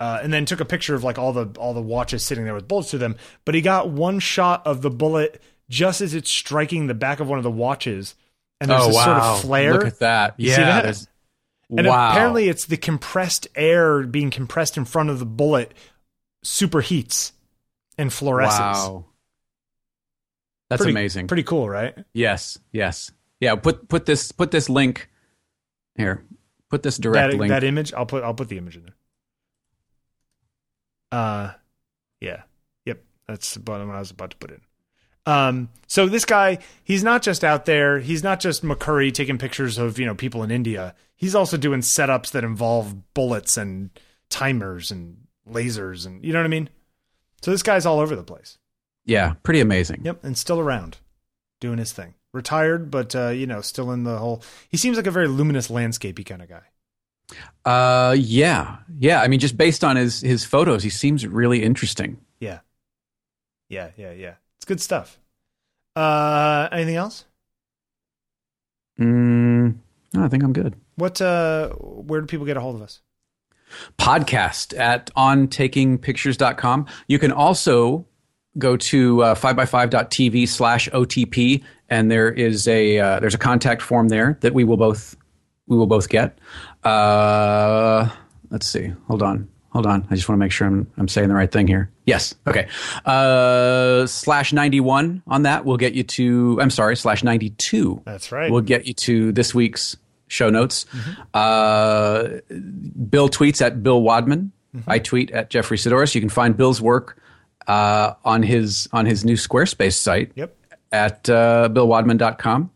Uh, and then took a picture of like all the all the watches sitting there with bullets through them. But he got one shot of the bullet just as it's striking the back of one of the watches, and there's oh this wow! sort of flare. Look at that. You yeah. see that? And wow. apparently, it's the compressed air being compressed in front of the bullet superheats and fluoresces. wow. That's Pretty- amazing. Pretty cool, right? yes. Yes. Yeah. Put put this put this link here. Put this direct That link. that image, I'll put I'll put the image in there. Uh, yeah, yep. That's about what I was about to put in. Um, so this guy, he's not just out there. He's not just McCurry taking pictures of you know people in India. He's also doing setups that involve bullets and timers and lasers and you know what I mean. So this guy's all over the place. Yeah. Pretty amazing. Yep, and still around, doing his thing. Retired, but uh, you know, still in the whole. He seems like a very luminous landscapey kind of guy. Uh. Yeah. Yeah. I mean, just based on his his photos, he seems really interesting. Yeah, yeah, yeah, yeah. It's good stuff. Uh, anything else? Mm, no, I think I'm good. What? Uh, where do people get a hold of us? podcast at ontakingpictures.com. You can also go to uh, 5by5.tv slash OTP and there is a uh, there's a contact form there that we will both we will both get. Uh, let's see. Hold on. Hold on. I just want to make sure I'm I'm saying the right thing here. Yes. Okay. Uh, slash 91 on that will get you to I'm sorry, slash 92 That's right. We'll get you to this week's show notes. Uh, Bill tweets at Bill Wadman. I tweet at Jeffrey Saddoris. You can find Bill's work uh, on his on his new Squarespace site Yep. at uh, billwadman.com.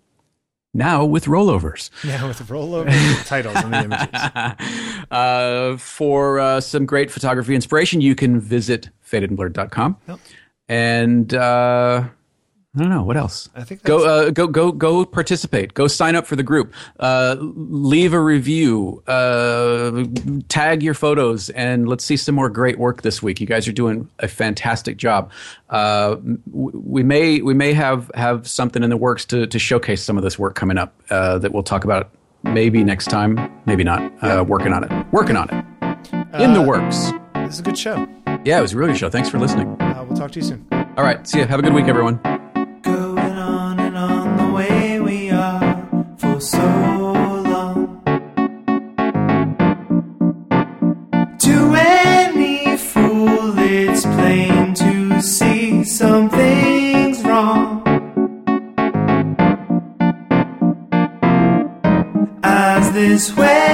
Now with rollovers. <laughs> Yeah, with rollover <laughs> titles and the images. <laughs> Uh, for uh, some great photography inspiration, you can visit fadedandblurred.com. Yep. And uh, I don't know what else. I think go uh, go go go participate. Go sign up for the group. Uh, leave a review. Uh, tag your photos, and let's see some more great work this week. You guys are doing a fantastic job. Uh, we may we may have have something in the works to to showcase some of this work coming up uh, that we'll talk about maybe next time, maybe not. Uh, working on it. Working on it. In the works. This is a good show. Yeah, it was a really good show. Thanks for listening. Uh, we'll talk to you soon. All right, see you. Have a good week, everyone. So long. To any fool, it's plain to see something's wrong. As this way,